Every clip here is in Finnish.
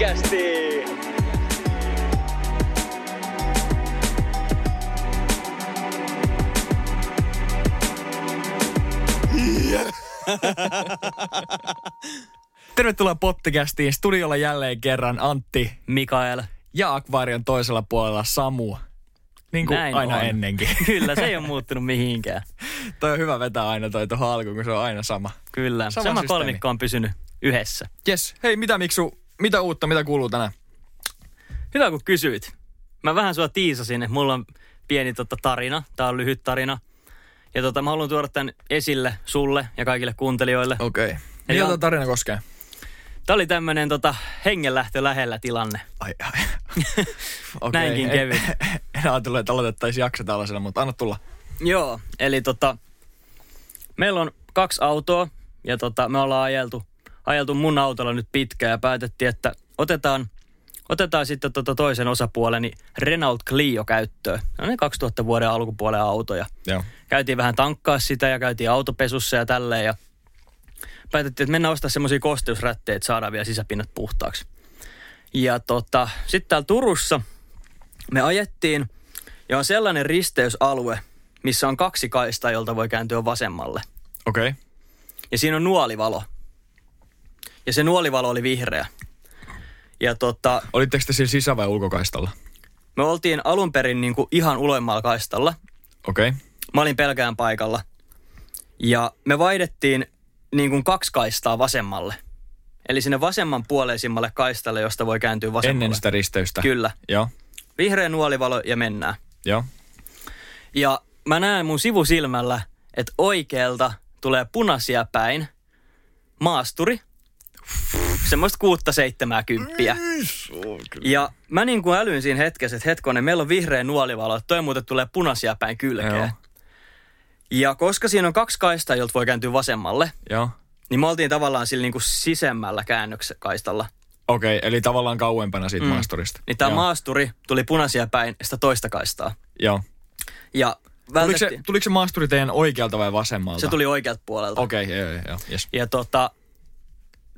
Pottikästi! Tervetuloa Pottikästiin. Studiolla jälleen kerran Antti Mikael. ja Akvaarion toisella puolella Samu. Niin kuin Näin aina on. ennenkin. Kyllä, se ei ole muuttunut mihinkään. toi on hyvä vetää aina toi tuohon alkuun, kun se on aina sama. Kyllä, Sama sama, systeemi. kolmikko on pysynyt yhdessä. Yes. Hei, mitä Miksu, mitä uutta, mitä kuuluu tänään? Hyvä kun kysyit. Mä vähän sua tiisasin, että mulla on pieni tota, tarina. Tää on lyhyt tarina. Ja tota, mä haluan tuoda tämän esille sulle ja kaikille kuuntelijoille. Okei. Okay. Mitä on- tämä tarina koskee? Tää oli tämmönen tota, hengenlähtö lähellä tilanne. Ai, ai. okay. Näinkin en, kevyt. En ajatellut, että aloitettaisiin jakso tällaisella, mutta anna tulla. Joo, eli tota, meillä on kaksi autoa ja tota, me ollaan ajeltu, ajeltu mun autolla nyt pitkään ja päätettiin, että otetaan, otetaan sitten tota toisen osapuoleni Renault Clio käyttöön. No ne 2000 vuoden alkupuolen autoja. Joo. Käytiin vähän tankkaa sitä ja käytiin autopesussa ja tälleen ja päätettiin, että mennään ostaa semmoisia kosteusrättejä, että saadaan vielä sisäpinnat puhtaaksi. Ja tota, sitten täällä Turussa me ajettiin ja on sellainen risteysalue, missä on kaksi kaistaa, jolta voi kääntyä vasemmalle. Okei. Okay. Ja siinä on nuolivalo. Ja se nuolivalo oli vihreä. Ja tota, Olitteko te siellä sisä- vai ulkokaistalla? me oltiin alun perin niin kuin ihan uloimmalla kaistalla. Okei. Okay. Mä olin pelkään paikalla. Ja me vaihdettiin niin kuin kaksi kaistaa vasemmalle. Eli sinne vasemman puoleisimmalle kaistalle, josta voi kääntyä vasemmalle. Ennen sitä risteystä. Kyllä. Joo. Vihreä nuolivalo ja mennään. Joo. Ja mä näen mun sivusilmällä, että oikealta tulee punaisia päin maasturi. Semmoista kuutta seitsemää kymppiä. Ja mä niin kuin älyin siinä hetkessä, että hetkonen, meillä on vihreä nuolivalo, että toi muuten tulee punaisia päin Joo. kylkeä. Ja koska siinä on kaksi kaistaa, jolta voi kääntyä vasemmalle, Joo. niin me oltiin tavallaan sillä niin kuin sisemmällä käännöksen Okei, okay, eli tavallaan kauempana siitä Mm. maasturista. Niin tämä maasturi tuli punaisia päin sitä toista kaistaa. Joo. Ja Tuliko se, vältettiin. tuliko se maasturi teidän oikealta vai vasemmalta? Se tuli oikealta puolelta. Okei, okay, joo, joo, joo. Yes. Ja tota,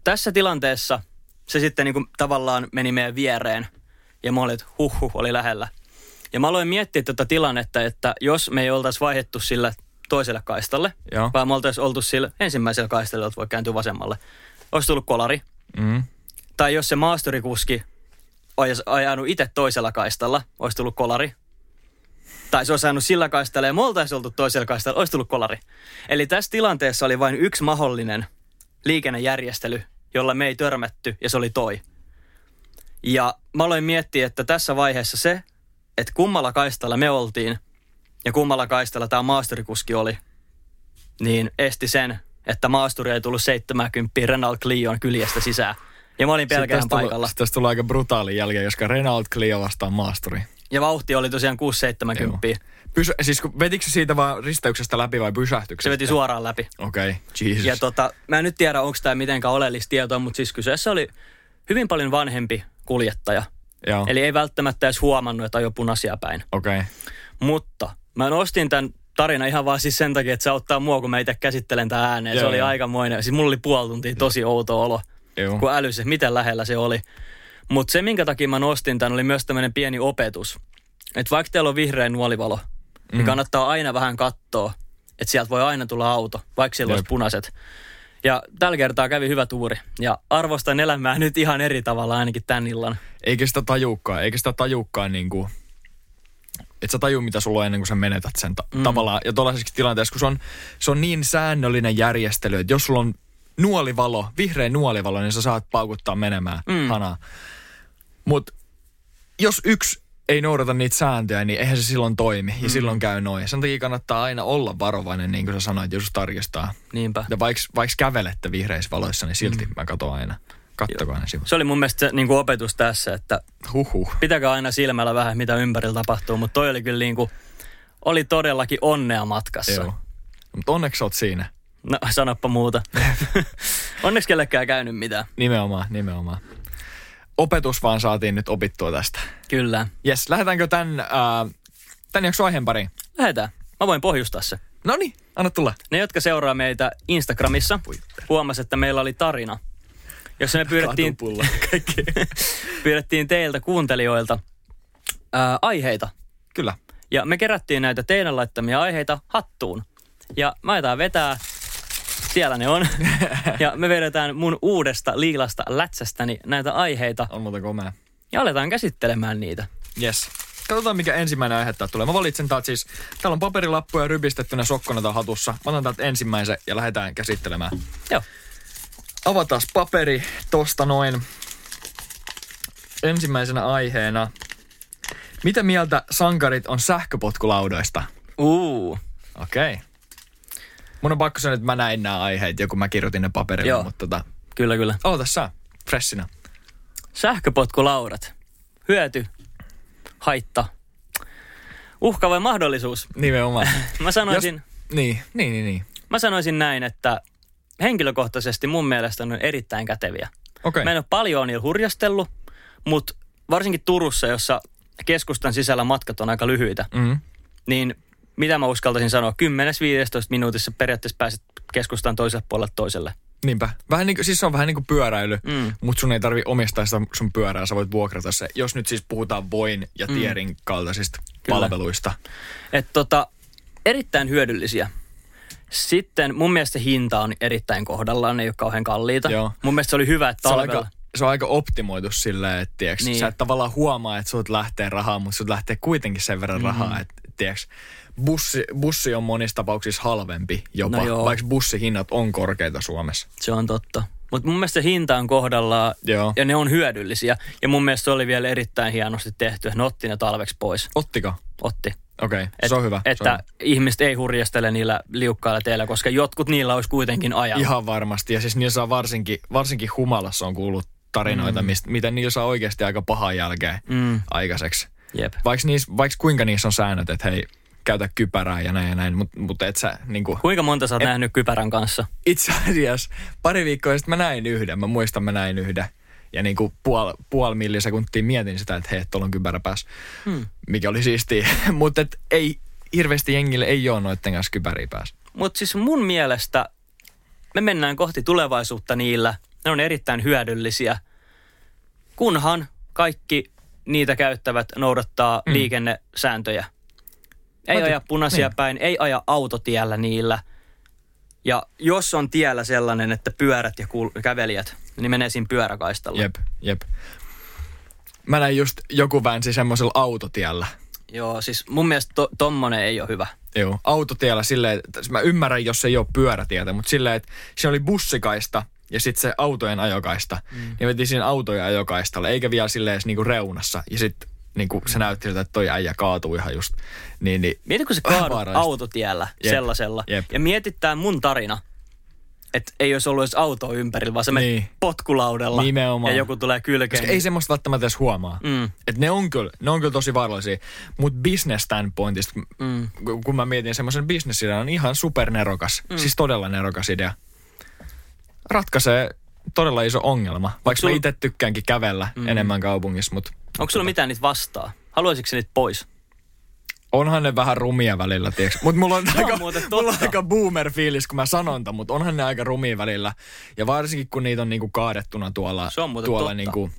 tässä tilanteessa se sitten niin kuin tavallaan meni meidän viereen. Ja mä olin, että huh, huh oli lähellä. Ja mä aloin miettiä tätä tilannetta, että jos me ei oltaisi vaihdettu sillä toiselle kaistalle, Joo. vaan me oltaisiin oltu sillä ensimmäisellä kaistalla, jolta voi kääntyä vasemmalle, olisi tullut kolari. Mm. Tai jos se maasturikuski olisi ajanut itse toisella kaistalla, olisi tullut kolari. Tai se olisi ajanut sillä kaistalla ja me oltaisiin oltu toisella kaistalla, olisi tullut kolari. Eli tässä tilanteessa oli vain yksi mahdollinen liikennejärjestely, jolla me ei törmätty ja se oli toi. Ja mä aloin miettiä, että tässä vaiheessa se, että kummalla kaistalla me oltiin ja kummalla kaistalla tämä maasturikuski oli, niin esti sen, että maasturi ei tullut 70 Renault Clion kyljestä sisään. Ja mä olin pelkään paikalla. Tästä, tästä tulee aika brutaali jälkeen, koska Renault Clio vastaan maasturi. Ja vauhti oli tosiaan 670. Pysy, siis kun vetikö se siitä vaan risteyksestä läpi vai pysähtyykö Se veti suoraan läpi. Okei, okay. Jesus. Ja tota, mä en nyt tiedä, onko tämä mitenkään oleellista tietoa, mutta siis kyseessä oli hyvin paljon vanhempi kuljettaja. Joo, Eli ei välttämättä edes huomannut, että ajo punaisia päin. okei. Okay. Mutta mä nostin tämän tarinan ihan vaan siis sen takia, että se auttaa mua, kun mä itse käsittelen tämän ääneen. se Joo, oli joo. aikamoinen. Siis mulla oli puoli tuntia tosi outo olo, Joo. kun älysi, miten lähellä se oli. Mutta se, minkä takia mä nostin tämän, oli myös tämmöinen pieni opetus. Että vaikka teillä on vihreä nuolivalo, mm. niin kannattaa aina vähän katsoa, että sieltä voi aina tulla auto, vaikka siellä Jep. olisi punaiset. Ja tällä kertaa kävi hyvä tuuri. Ja arvostan elämää nyt ihan eri tavalla ainakin tän illan. Eikä sitä tajuukaan, eikä sitä tajuukaan niinku, et sä taju, mitä sulla on ennen kuin sä menetät sen ta- mm. tavallaan. Ja tuollaisessa tilanteessa, kun se on, se on niin säännöllinen järjestely, että jos sulla on nuolivalo, vihreä nuolivalo, niin sä saat paukuttaa menemään mm. hanaa. Mutta jos yksi ei noudata niitä sääntöjä, niin eihän se silloin toimi. Ja silloin käy noin. Sen takia kannattaa aina olla varovainen, niin kuin sä sanoit, jos tarkistaa. Niinpä. Ja vaikka vaiks kävelette vihreissä valoissa, niin silti mä katon aina. Kattokaa ne sivut. Se oli mun mielestä se niin kuin opetus tässä, että Huhhuh. pitäkää aina silmällä vähän, mitä ympärillä tapahtuu. Mutta toi oli kyllä niin kuin, oli todellakin onnea matkassa. Joo. Mutta onneksi oot siinä. No, sanoppa muuta. Onneksi kellekään käynyt mitään. Nimenomaan, nimenomaan. Opetus vaan saatiin nyt opittua tästä. Kyllä. Jes, lähdetäänkö tämän, äh, tämän jakson aiheen pariin? Lähetään. Mä voin pohjustaa se. No niin, anna tulla. Ne, jotka seuraa meitä Instagramissa, huomas, että meillä oli tarina, jossa me pyydettiin, pyydettiin teiltä kuuntelijoilta ää, aiheita. Kyllä. Ja me kerättiin näitä teidän laittamia aiheita hattuun. Ja mä aletaan vetää, siellä ne on. ja me vedetään mun uudesta liilasta lätsästäni näitä aiheita On muuta komea. Ja aletaan käsittelemään niitä. Yes. Katsotaan, mikä ensimmäinen aihe täältä tulee. Mä valitsen täältä siis, täällä on paperilappuja rybistettynä sokkona tai hatussa. Mä otan täältä ensimmäisen ja lähdetään käsittelemään. Joo. Avataan paperi tosta noin. Ensimmäisenä aiheena. Mitä mieltä sankarit on sähköpotkulaudoista? Uu. Okei. Okay. Mun on pakko sanoa, että mä näin nämä aiheet, joku mä kirjoitin ne paperille, Joo. mutta tota, Kyllä, kyllä. aloita sä, freshinä. Sähköpotkulaudat. Hyöty, haitta, uhka vai mahdollisuus? Nimenomaan. Mä sanoisin, Jos, niin, niin, niin, niin. mä sanoisin näin, että henkilökohtaisesti mun mielestä ne on erittäin käteviä. Okei. Mä en ole paljon niillä hurjastellut, mutta varsinkin Turussa, jossa keskustan sisällä matkat on aika lyhyitä, Mm. niin mitä mä uskaltaisin sanoa, 10-15 minuutissa periaatteessa pääset keskustan toiselle puolelle toiselle. Niinpä. Vähän niin siis se on vähän niin kuin pyöräily, Mm. mm. mutta sun ei tarvi omistaa sitä sun pyörää, sä voit vuokrata se. Jos nyt siis puhutaan Voin ja Tierin kaltaisista Kyllä. palveluista. Et tota, erittäin hyödyllisiä. Sitten mun mielestä se hinta on erittäin kohdallaan, ne ei ole kauhean kalliita. Joo. Mun mielestä se oli hyvä, että Se on, talvella... aika, se on aika optimoitu silleen, että tiiäks, Niin. sä et tavallaan huomaa, että sut lähtee rahaa, mutta sut lähtee kuitenkin sen verran mm. rahaa, että tiiäks, bussi, bussi on monissa tapauksissa halvempi jopa, No joo. vaikka bussihinnat on korkeita Suomessa. Se on totta. Mutta mun mielestä se hinta on kohdallaan Joo. ja ne on hyödyllisiä. Ja mun mielestä se oli vielä erittäin hienosti tehty. Ne otti ne talveksi pois. Ottiko? Otti. Okei, okay. Et, se on hyvä. Että on ihmiset ei hurjastele niillä liukkailla teillä, koska jotkut niillä olisi kuitenkin ajanut. Ihan varmasti. Ja siis niillä saa varsinkin, varsinkin humalassa on kuullut tarinoita, mm. mistä, miten niillä saa oikeasti aika pahan jälkeen Mm, aikaiseksi. Jep. Vaikka, niissä, vaikka kuinka niissä on säännöt, että hei, käytä kypärää ja näin ja näin, mutta mut et sä niinku, Kuinka monta sä oot nähnyt kypärän kanssa? itse asiassa pari viikkoa sitten mä näin yhden, mä muistan mä näin yhden. Ja niin kuin puol, puoli millisekuntia mietin sitä, että hei, tuolla on kypärä päässä, Hmm. mikä oli siistiä. mutta ei, hirveästi jengille ei ole noitten kanssa kypäriä päässä. Mutta siis mun mielestä me mennään kohti tulevaisuutta niillä. Ne on erittäin hyödyllisiä, kunhan kaikki niitä käyttävät noudattaa mm. liikennesääntöjä. Ei Mä aja punaisia niin. päin, ei aja autotiellä niillä. Ja jos on tiellä sellainen, että pyörät ja kul- kävelijät, niin menee siinä pyöräkaistalla. Jep, jep. Mä näin just joku väänsi semmoisella autotiellä. Joo, siis mun mielestä to- tommonen ei ole hyvä. Joo, autotiellä silleen, että mä ymmärrän, jos ei ole pyörätietä, mutta silleen, että siinä oli bussikaista ja sitten se autojen ajokaista. Mm. Ja veti siinä autojen ajokaistalle, eikä vielä silleen edes niinku reunassa. Ja sitten niinku se näytti siltä, että toi äijä kaatuu ihan just. Niin, niin Mieti, kun Vähän kaadut autotiellä Jep, sellaisella. jep. Ja mietit tää mun tarina, että ei olisi ollut edes autoa ympärillä, vaan menet Niin. potkulaudella Nimenomaan. ja joku tulee kylkeen. Koska ei semmoista välttämättä edes huomaa. Mm. Et ne on kyllä, ne on kyllä tosi vaarallisia. Mutta business standpointista, mm. kun mä mietin semmoisen bisnesidean, on ihan supernerokas. Mm. Siis todella nerokas idea. Ratkaisee todella iso ongelma. Vaikka sul- mä itse tykkäänkin kävellä mm. enemmän kaupungissa, mutta Onko sulla mitään niitä vastaa? Haluaisitko sä niitä pois? onhan ne vähän rumia välillä, tiiäks. Mutta mulla on, aika, mulla on aika boomer-fiilis, kun mä sanon tämän, mutta onhan ne aika rumia välillä. Ja varsinkin, kun niitä on niinku kaadettuna tuolla, Se on tuolla totta. niinku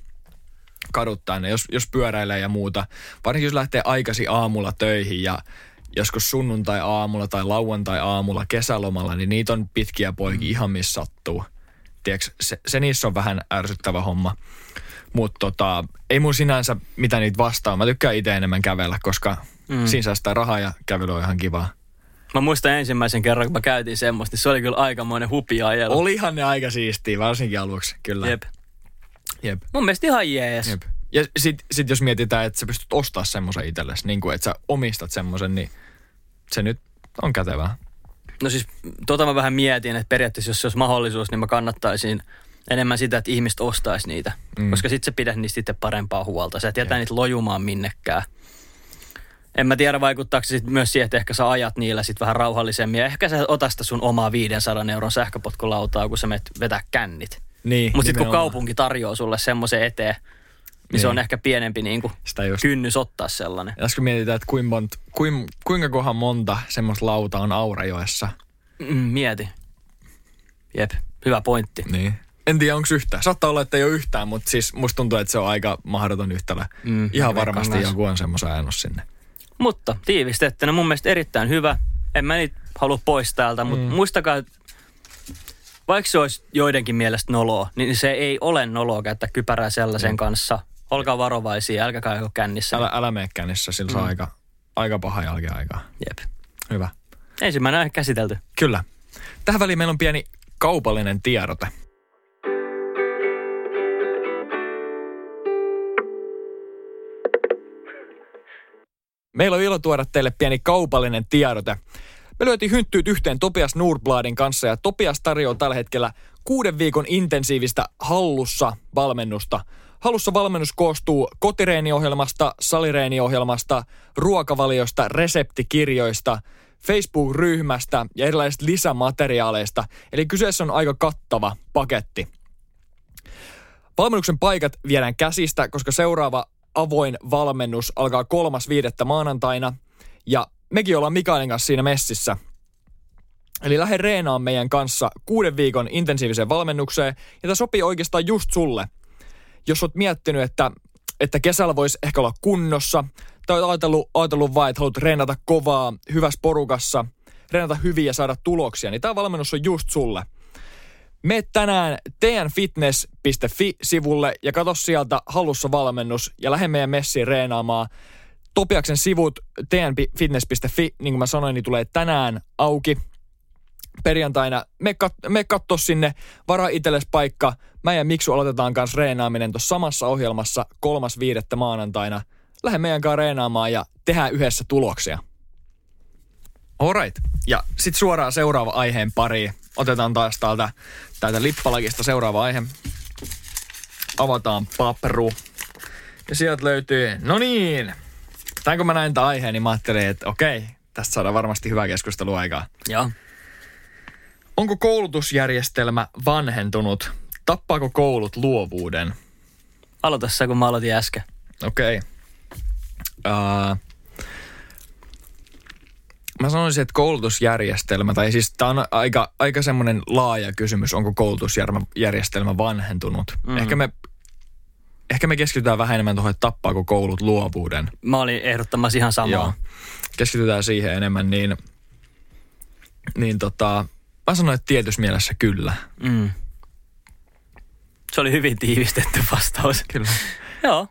kaduttaa ne, jos, jos pyöräilee ja muuta. Varsinkin, jos lähtee aikasi aamulla töihin ja joskus sunnuntai-aamulla tai lauantai-aamulla kesälomalla, niin niitä on pitkiä poikia mm. ihan missä sattuu. Tiedätkö, se, se niissä on vähän ärsyttävä homma. Mutta tota, ei mun sinänsä mitään niitä vastaa. Mä tykkään itse enemmän kävellä, koska mm. siinä säästää rahaa ja kävely on ihan kivaa. Mä muistan ensimmäisen kerran, kun mä käytin semmoista, se oli kyllä aikamoinen hupiajelu. Olihan ne aika siistiä, varsinkin aluksi, kyllä. Jep. Jep. Mun mielestä ihan jees. Jep. Ja sit, sit jos mietitään, että sä pystyt ostamaan semmoisen itsellesi, niin kuin, että sä omistat semmoisen, niin se nyt on kätevää. No siis tota mä vähän mietin, että periaatteessa jos se olisi mahdollisuus, niin mä kannattaisin enemmän sitä, että ihmiset ostaisi niitä. Mm. Koska sitten se pidät niistä sitten parempaa huolta. Sä et jätä niitä lojumaan minnekään. En mä tiedä, vaikuttaako se sit myös siihen, että ehkä sä ajat niillä sit vähän rauhallisemmin. Ja ehkä sä otat sitä sun omaa 500 euron sähköpotkulautaa, kun sä menet vetää kännit. Niin, Mutta sitten kun kaupunki tarjoaa sulle semmoisen eteen, niin, niin se Niin. on ehkä pienempi niinku Sitä just. kynnys ottaa sellainen. Ja kun mietitään, että kuinka, mont, kuin, kuinka kohan monta semmoista lautaa on Aurajoessa, Mm, mieti. Jep, hyvä pointti. niin en tiedä onko yhtään. Saattaa olla, että ei ole yhtään, mutta siis musta tuntuu, että se on aika mahdoton yhtälö. Mm, Ihan varmasti joku on semmoisen ajanut sinne. Mutta tiivistettynä mun mielestä erittäin hyvä. En mä niitä halua pois täältä, mutta mm. muistakaa, vaikka se olisi joidenkin mielestä noloa, niin se ei ole noloa käyttää kypärää sellaisen mm. kanssa. Olkaa varovaisia, älkää kaiko kännissä. Älä, älä mene kännissä, sillä saa aika, aika paha jälkeaikaa. Jep. Hyvä. Ensimmäinen aihe käsitelty. Kyllä. Tähän väliin meillä on pieni kaupallinen tiedote. Meillä on ilo tuoda teille pieni kaupallinen tiedote. Me lyötiin hynttyyt yhteen Topias Nordbladin kanssa ja Topias tarjoaa tällä hetkellä kuuden viikon intensiivistä hallussa valmennusta. Hallussa valmennus koostuu kotireeniohjelmasta, salireeniohjelmasta, ruokavaliosta, reseptikirjoista, Facebook-ryhmästä ja erilaisista lisämateriaaleista. Eli kyseessä on aika kattava paketti. Valmennuksen paikat viedään käsistä, koska seuraava avoin valmennus alkaa kolmas viidettä maanantaina. Ja mekin ollaan Mikaelin kanssa siinä messissä. Eli lähde reenaan meidän kanssa kuuden viikon intensiiviseen valmennukseen. Ja tämä sopii oikeastaan just sulle. Jos oot miettinyt, että, että kesällä voisi ehkä olla kunnossa, tai oot ajatellut, ajatellut vaan, että haluat reenata kovaa, hyvässä porukassa, reenata hyvin ja saada tuloksia, niin tämä valmennus on just sulle. Mene tänään tnfitness.fi-sivulle ja katso sieltä hallussa valmennus ja lähde meidän messiin reenaamaan. Topiaksen sivut tnfitness.fi, niin kuin mä sanoin, niin tulee tänään auki perjantaina. Me, kat- me katso sinne, varaa itsellesi paikka. Mä ja Miksu aloitetaan kanssa reenaaminen tuossa samassa ohjelmassa kolmas viidettä maanantaina. Lähde meidän kanssa reenaamaan ja tehdään yhdessä tuloksia. Alright. Ja sitten suoraan seuraava aiheen pariin. Otetaan taas täältä, täältä lippalakista seuraava aihe. Avataan papru. Ja sieltä löytyy, no niin. Tän kun mä näin tämän aiheen, niin mä ajattelin, että okei, tästä saadaan varmasti hyvää keskustelua aikaa. Joo. Onko koulutusjärjestelmä vanhentunut? Tappaako koulut luovuuden? Aloita sä, kun mä aloitin äsken. Okei. Uh, mä sanoisin, että koulutusjärjestelmä, tai siis tämä on aika, aika semmoinen laaja kysymys, onko koulutusjärjestelmä vanhentunut. Mm. Ehkä, me, ehkä me keskitytään vähän enemmän tuohon, että tappaako koulut luovuuden. Mä olin ehdottamassa ihan samaa. Joo. Keskitytään siihen enemmän, niin, niin tota, mä sanoin, että tietyssä mielessä kyllä. Mm. Se oli hyvin tiivistetty vastaus. Kyllä. Joo.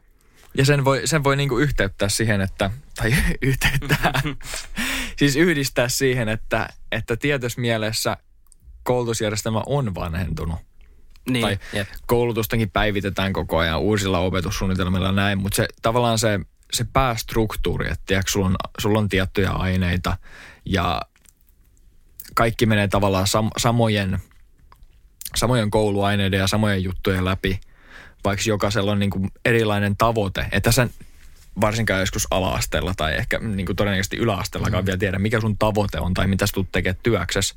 Ja sen voi, sen voi niinku yhteyttää siihen, että, tai yhteyttää, siis yhdistää siihen, että, että tietyssä mielessä koulutusjärjestelmä on vanhentunut. Niin, Tai jep. koulutustakin päivitetään koko ajan uusilla opetussuunnitelmilla ja näin, mutta se tavallaan se, se päästruktuuri, että tiedätkö, sulla on, sulla on tiettyjä aineita ja kaikki menee tavallaan sam, samojen, samojen kouluaineiden ja samojen juttujen läpi, vaikka jokaisella on niin kuin erilainen tavoite. Että sä varsinkaan joskus ala-asteella tai ehkä niin kuin todennäköisesti yläasteellakaan mm. vielä tiedä, mikä sun tavoite on tai mitä sä tuut tekemään työksessä.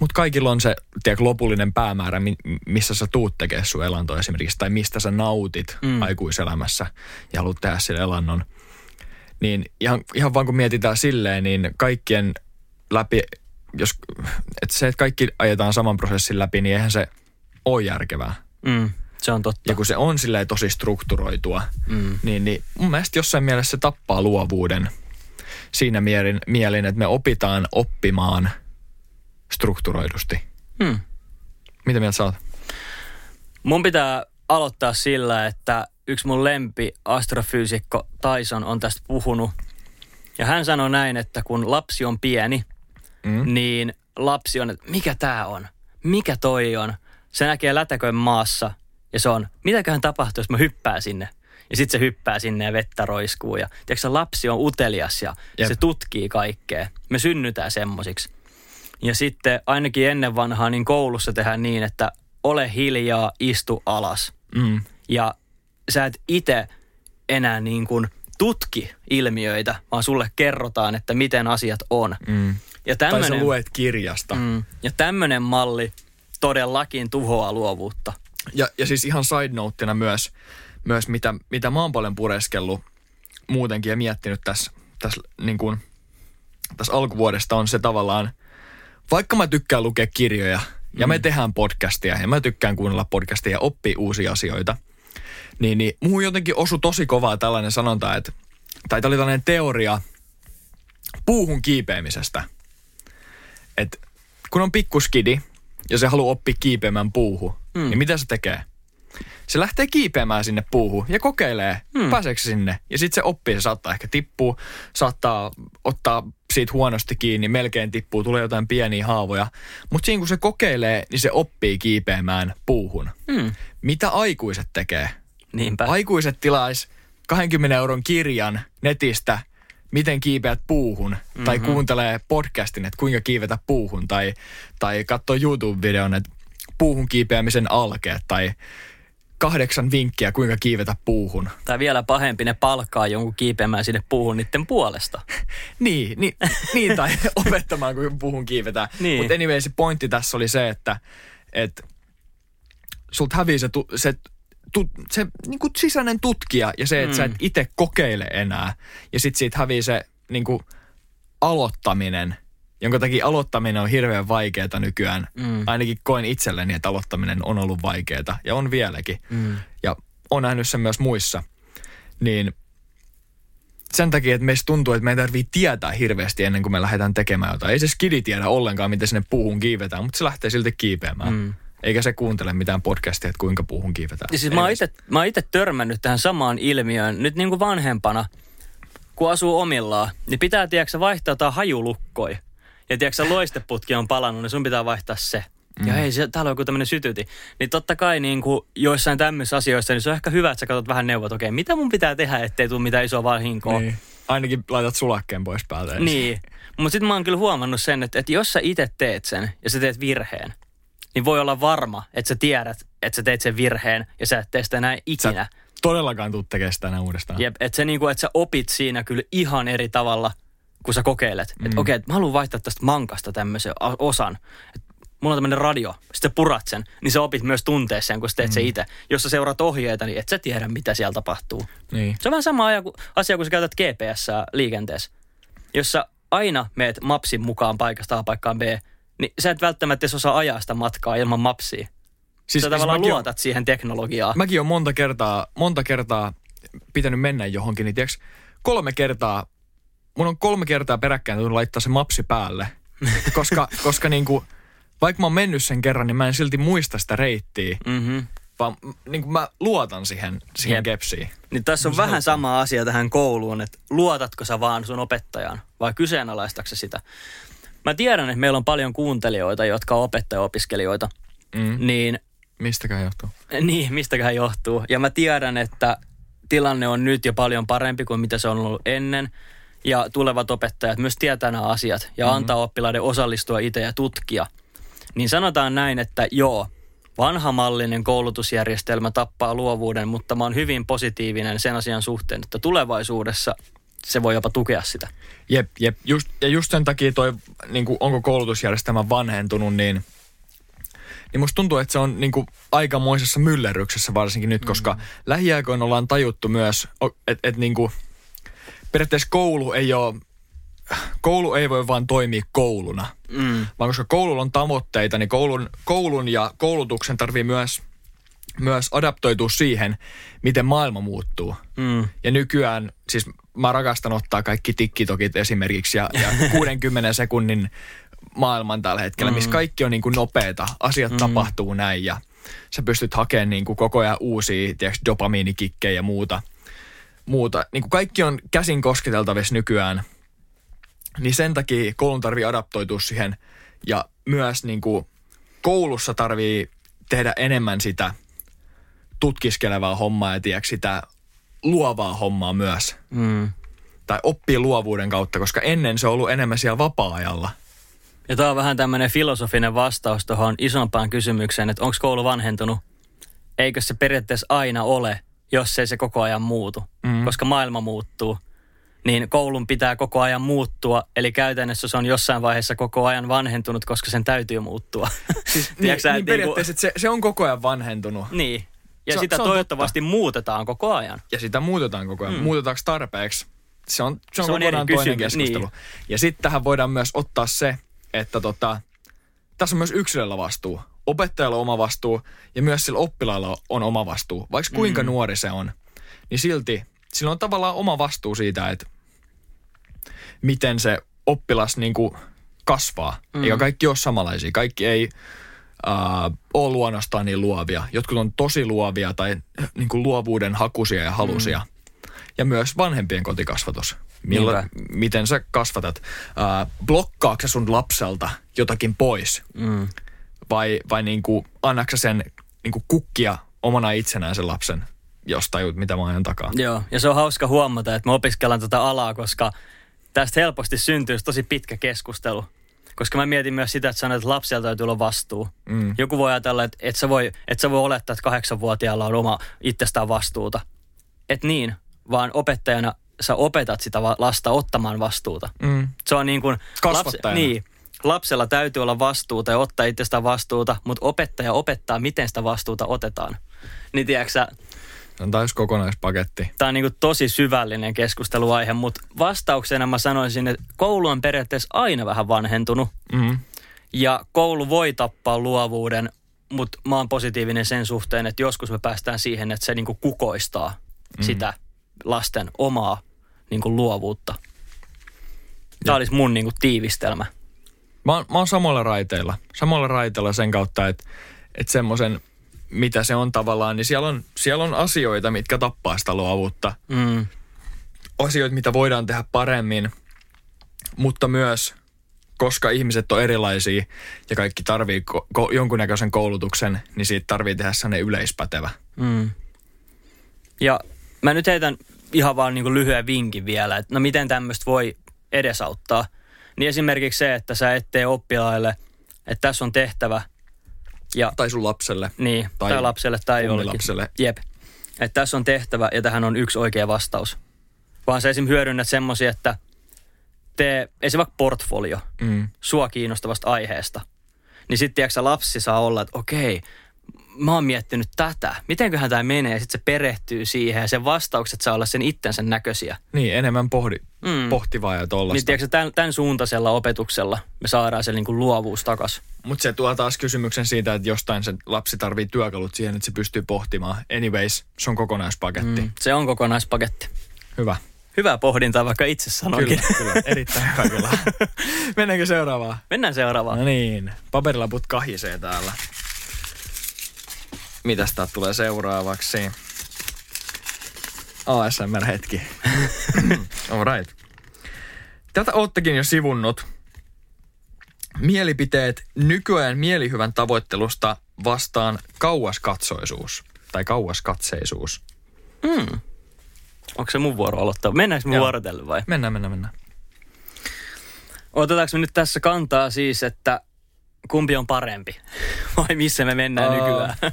Mutta kaikilla on se tiedätkö, lopullinen päämäärä, mi- missä sä tuut tekemään sun elantoa esimerkiksi, tai mistä sä nautit mm. aikuiselämässä ja haluat tehdä sille elannon. Niin ihan, ihan vaan kun mietitään silleen, niin kaikkien läpi, jos, että se, että kaikki ajetaan saman prosessin läpi, niin eihän se ole järkevää. Mm, se on totta. Ja kun se on silleen tosi strukturoitua, mm. niin, niin mun mielestä jossain mielessä se tappaa luovuuden siinä mielin, mielin että me opitaan oppimaan strukturoidusti. Mm. Mitä mieltä sä oot? Mun pitää aloittaa sillä, että yksi mun lempi astrofyysikko Tyson on tästä puhunut. Ja hän sanoi näin, että kun lapsi on pieni, mm. niin lapsi on, että mikä tää on? Mikä toi on? Se näkee lätäkön maassa ja se on, mitäköhän tapahtuu, jos mä hyppään sinne? Ja sitten se hyppää sinne ja vettä roiskuu. Ja tiedätkö, lapsi on utelias ja Jep. se tutkii kaikkea. Me synnytään semmosiksi. Ja sitten ainakin ennen vanhaa niin koulussa tehdään niin, että ole hiljaa, istu alas. Mm. Ja sä et itse enää niin kuin tutki ilmiöitä, vaan sulle kerrotaan, että miten asiat on. Mm. Ja Tai sä tämmönen, luet kirjasta. Mm. mm, ja tämmöinen malli todellakin tuhoaa luovuutta. Ja, ja siis ihan side noteina myös, myös mitä, mitä mä oon paljon pureskellut muutenkin ja miettinyt tässä, tässä, niin kuin, tässä alkuvuodesta on se tavallaan, vaikka mä tykkään lukea kirjoja ja me tehdään podcastia ja mä tykkään kuunnella podcastia ja oppia uusia asioita, niin, niin muuhun jotenkin osui tosi kovaa tällainen sanonta, että, tai tämä oli tällainen teoria puuhun kiipeämisestä. Että kun on pikkuskidi ja se haluaa oppia kiipeämään puuhun, mm. niin mitä se tekee? Se lähtee kiipeämään sinne puuhun ja kokeilee, mm. pääseekö se sinne. Ja sitten se oppii, se saattaa ehkä tippua, saattaa ottaa siitä huonosti kiinni, melkein tippuu, tulee jotain pieniä haavoja. Mutta siinä kun se kokeilee, niin se oppii kiipeämään puuhun. Mm. Mitä aikuiset tekee? Niinpä. Aikuiset tilais 20 euron kirjan netistä, miten kiipeät puuhun, mm-hmm. tai kuuntelee podcastin, että kuinka kiivetä puuhun, tai, tai katsoo YouTube-videon, että puuhun kiipeämisen alkeet, tai kahdeksan vinkkiä, kuinka kiivetä puuhun. Tai vielä pahempi, ne palkkaa jonkun kiipeämään sinne puuhun niiden puolesta. Niin, niin, niin tai opettamaan, kuinka puuhun kiivetään. Niin. Mutta anyway, se pointti tässä oli se, että, että sulta hävii se, se, tu, se niin kuin sisäinen tutkija ja se, että mm. sä et itse kokeile enää. Ja sitten siitä hävii se niin kuin aloittaminen, jonka takia aloittaminen on hirveän vaikeaa nykyään. Mm. Ainakin koen itselleni, että aloittaminen on ollut vaikeaa ja on vieläkin. Mm. Ja on nähnyt sen myös muissa. Niin sen takia, että meistä tuntuu, että meidän tarvii tietää hirveästi ennen kuin me lähdetään tekemään jotain. Ei se skidi tiedä ollenkaan, miten sinne puuhun kiivetään, mutta se lähtee silti kiipeämään. Mm. Eikä se kuuntele mitään podcastia, että kuinka puuhun kiivetään. Ja siis mä oon me- ite, mä oon ite törmännyt tähän samaan ilmiöön nyt niin kuin vanhempana, kun asuu omillaan, niin pitää, tiedätkö, vaihtaa jotain hajulukkoi. Ja tiedätkö, loisteputki on palannut, niin sun pitää vaihtaa se. Ja hei, se, täällä on joku tämmöinen sytyti. Niin totta kai niin kuin joissain tämmöisissä asioissa, niin se on ehkä hyvä, että sä katsot vähän neuvot, okei, mitä mun pitää tehdä, ettei tule mitään isoa vahinkoa. Niin. Ainakin laitat sulakkeen pois päältä. Niin. Mutta sitten mä oon kyllä huomannut sen, että, että jos sä itse teet sen ja sä teet virheen, niin voi olla varma, että sä tiedät, että sä teet sen virheen ja sä et tee sitä enää Sä ikinä. et todellakaan tuu tekemään sitä enää uudestaan. Jep, että se niinku, että sä opit siinä kyllä ihan eri tavalla, kun sä kokeilet. Että Mm. okei, että mä haluan vaihtaa tästä mankasta tämmöisen osan. Et mulla on tämmöinen radio, sitten sä purat sen, niin sä opit myös tuntea sen, kun sä teet mm. se itse. Jos sä seuraat ohjeita, niin et sä tiedä, mitä siellä tapahtuu. Niin. Se on vähän sama asia, kun- asia, kun sä käytät GPS liikenteessä. Jos sä aina meet mapsin mukaan paikasta A paikkaan B, niin sä et välttämättä osaa ajaa sitä matkaa ilman mapsia. Siis, sä tavallaan oon- luotat siihen teknologiaan. Mäkin on monta kertaa, monta kertaa pitänyt mennä johonkin, niin tiiäks, kolme kertaa, mun on kolme kertaa peräkkäin tullut laittaa se mapsi päälle. koska, koska niinku, vaikka mä oon mennyt sen kerran, niin mä en silti muista sitä reittiä, Mm-hmm. vaan niin mä luotan siihen, siihen Jep. kepsiin. Niin tässä on vähän sama asia tähän kouluun, että luotatko sä vaan sun opettajaan vai kyseenalaistatko sitä. Mä tiedän, että meillä on paljon kuuntelijoita, jotka on opettaja-opiskelijoita, Mm. niin, Mistäkään johtuu? niin mistäköhän johtuu. Ja mä tiedän, että tilanne on nyt jo paljon parempi kuin mitä se on ollut ennen. Ja tulevat opettajat myös tietää nämä asiat ja mm-hmm. antaa oppilaiden osallistua itse ja tutkia. Niin sanotaan näin, että joo, vanhamallinen koulutusjärjestelmä tappaa luovuuden, mutta mä oon hyvin positiivinen sen asian suhteen, että tulevaisuudessa se voi jopa tukea sitä. Jep, jep. Just, ja just sen takia toi, niin kuin, onko koulutusjärjestelmä vanhentunut, niin, niin musta tuntuu, että se on niin kuin, aikamoisessa myllerryksessä varsinkin nyt, koska lähiaikoina ollaan tajuttu myös, että et, niin kuin, periaatteessa koulu ei ole, koulu ei voi vaan toimia kouluna, Mm. vaan koska koululla on tavoitteita, niin koulun, koulun ja koulutuksen tarvii myös, myös adaptoitua siihen, miten maailma muuttuu. Mm. Ja nykyään, siis mä rakastan ottaa kaikki tikkitokit esimerkiksi ja, ja 60 sekunnin maailman tällä hetkellä, missä kaikki on niin kuin nopeeta, asiat mm. tapahtuu näin ja sä pystyt hakemaan niin kuin koko ajan uusia tiedätkö, dopamiinikikkejä ja muuta. muuta. Niin kuin kaikki on käsin kosketeltavissa nykyään, niin sen takia koulun tarvii adaptoitua siihen ja myös niin kuin koulussa tarvii tehdä enemmän sitä tutkiskelevaa hommaa ja tiedätkö, sitä luovaa hommaa myös. Mm. Tai oppii luovuuden kautta, koska ennen se on ollut enemmän siellä vapaa-ajalla. Ja tämä on vähän tämmöinen filosofinen vastaus tuohon isompaan kysymykseen, että onko koulu vanhentunut? Eikö se periaatteessa aina ole, jos ei se koko ajan muutu? Mm. Koska maailma muuttuu. Niin koulun pitää koko ajan muuttua, eli käytännössä se on jossain vaiheessa koko ajan vanhentunut, koska sen täytyy muuttua. Siis, niin, Tiedätkö sä, niin että periaatteessa että se, se on koko ajan vanhentunut. Niin. Ja Se sitä se toivottavasti muutetaan koko ajan. Ja sitä muutetaan koko ajan. Mm. Muutetaanko tarpeeksi? Se on, se on, Se on kokonaan toinen kysymys, keskustelu. niin. Ja sitten tähän voidaan myös ottaa se, että tota, tässä on myös yksilöllä vastuu. Opettajalla on oma vastuu ja myös sillä oppilaalla on oma vastuu. Vaikka kuinka mm. nuori se on, niin silti sillä on tavallaan oma vastuu siitä, että miten se oppilas niin kuin kasvaa. Mm. Eikä kaikki ole samanlaisia. Kaikki ei uh, ole luonnostaan niin luovia. Jotkut on tosi luovia tai niin kuin luovuuden hakusia ja halusia. Mm. Ja myös vanhempien kotikasvatus. Niinpä. miten sä kasvatat? Blokkaako sä sun lapselta jotakin pois? Mm. Vai, vai niin kuin, annaksa sen niin kuin kukkia omana itsenään sen lapsen, jos tajut, mitä mä ajan takaa? Joo, ja se on hauska huomata, että me opiskellaan tätä alaa, koska tästä helposti syntyy tosi pitkä keskustelu. Koska mä mietin myös sitä, että sanoit, että lapsella täytyy olla vastuu. Mm. Joku voi ajatella, että et sä voi, et sä voi olettaa, että kahdeksanvuotiaalla on oma itsestään vastuuta. Et niin, vaan opettajana sä opetat sitä lasta ottamaan vastuuta. Mm. Se on niin kuin... Kasvattajana. niin, lapsella täytyy olla vastuuta ja ottaa itsestään vastuuta, mutta opettaja opettaa, miten sitä vastuuta otetaan. Niin tiedätkö on täys kokonaispaketti. Tämä on niin tosi syvällinen keskusteluaihe, mutta vastauksena mä sanoisin, että koulu on periaatteessa aina vähän vanhentunut. Mm. Ja koulu voi tappaa luovuuden, mutta mä oon positiivinen sen suhteen, että joskus me päästään siihen, että se niin kukoistaa mm. sitä lasten omaa niin luovuutta. Tämä olisi mun niin tiivistelmä. Mä oon, mä oon samoilla raiteilla. Samoilla raiteilla sen kautta, että, että semmoisen, mitä se on tavallaan, niin siellä on, siellä on asioita, mitkä tappaa sitä luovuutta. Mm. Asioita, mitä voidaan tehdä paremmin, mutta myös, koska ihmiset on erilaisia ja kaikki tarvii ko- ko- jonkunnäköisen koulutuksen, niin siitä tarvii tehdä sellainen yleispätevä. Mm. Ja mä nyt heitän ihan vaan niin lyhyen vinkin vielä, että no miten tämmöistä voi edesauttaa. Niin esimerkiksi se, että sä et tee oppilaille, että tässä on tehtävä, ja Tai sun lapselle. niin, tai, Tai lapselle tai jollekin. kummilapselle. Jep. Että tässä on tehtävä ja tähän on yksi oikea vastaus. Vaan sä esim. hyödynnät semmosia, että tee esim. vaikka portfolio Mm. sua kiinnostavasta aiheesta. Niin sitten lapsi saa olla, että okei, mä oon miettinyt tätä. Mitenköhän tämä menee? Ja sitten se perehtyy siihen ja sen vastaukset saa olla sen itsensä näköisiä. Niin, enemmän pohdi, Mm. pohtivaa ja Niin tollasta. tiedätkö, tämän, tämän suuntaisella opetuksella me saadaan se niin kuin luovuus takas. Mutta se tuo taas kysymyksen siitä, että jostain se lapsi tarvii työkalut siihen, että se pystyy pohtimaan. Anyways, se on kokonaispaketti. Mm. Se on kokonaispaketti. Hyvä. Hyvää pohdintaa, vaikka itse sanoinkin. Kyllä, kyllä. Erittäin hyvä kyllä. Mennäänkö seuraavaan? Mennään seuraavaan. No niin, paperilaput kahisee täällä. Mitäs tää tulee seuraavaksi? ASMR-hetki. All right. Tätä oottekin jo sivunnut. Mielipiteet nykyajan mielihyvän tavoittelusta vastaan kauaskatsoisuus tai kauaskatseisuus. Mm. Onko se mun vuoro aloittaa? Mennäänkö me Joo. vuorotelle vai? Mennään, mennään, mennään. Otetaanko me nyt tässä kantaa siis, että kumpi on parempi? Vai missä me mennään Aa. nykyään?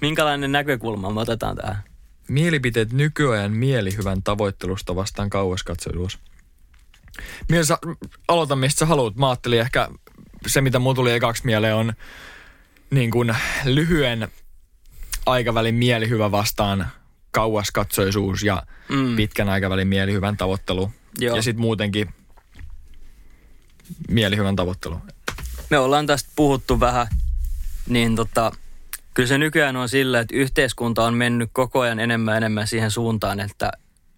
Minkälainen näkökulma me otetaan tähän? Mielipiteet nykyajan mielihyvän tavoittelusta vastaan kauaskatseisuus. Mielessä, aloita mistä sä haluat. Mä ajattelin ehkä se, mitä mulla tuli ekaksi mieleen on niin kuin lyhyen aikavälin mielihyvä vastaan kauaskatsoisuus ja mm. pitkän aikavälin mielihyvän tavoittelu. Joo. Ja sitten muutenkin mielihyvän tavoittelu. Me ollaan tästä puhuttu vähän, niin tota, kyllä se nykyään on sillä, että yhteiskunta on mennyt koko ajan enemmän ja enemmän siihen suuntaan, että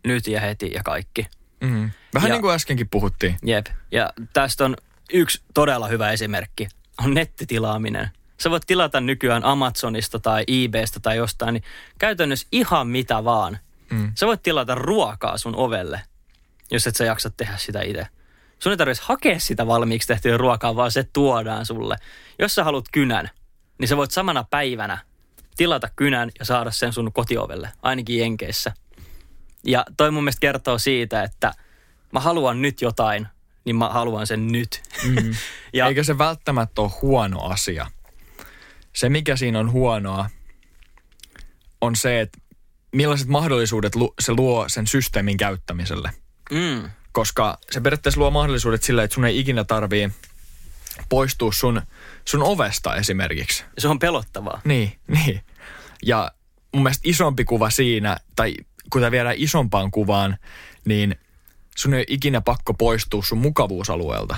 nyt ja heti ja kaikki. Mm. Vähän Ja- niin kuin äskenkin puhuttiin. Jep. Ja tästä on yksi todella hyvä esimerkki, on nettitilaaminen. Sä voit tilata nykyään Amazonista tai eBaystä tai jostain, niin käytännössä ihan mitä vaan. Mm. Sä voit tilata ruokaa sun ovelle, jos et sä jaksa tehdä sitä itse. Sun ei tarvitsisi hakea sitä valmiiksi tehtyä ruokaa, vaan se tuodaan sulle. Jos sä haluat kynän, niin sä voit samana päivänä tilata kynän ja saada sen sun kotiovelle, ainakin Jenkeissä. Ja toi mun mielestä kertoo siitä, että mä haluan nyt jotain, niin mä haluan sen nyt. Mm. ja, Eikä se välttämättä ole huono asia. Se, mikä siinä on huonoa, on se, että millaiset mahdollisuudet se luo sen systeemin käyttämiselle. Mm. Koska se periaatteessa luo mahdollisuudet sille, että sun ei ikinä tarvii poistua sun, sun ovesta esimerkiksi. Se on pelottavaa. Niin, niin. Ja mun mielestä isompi kuva siinä, tai kun tämä viedään isompaan kuvaan, niin sun ei ole ikinä pakko poistua sun mukavuusalueelta.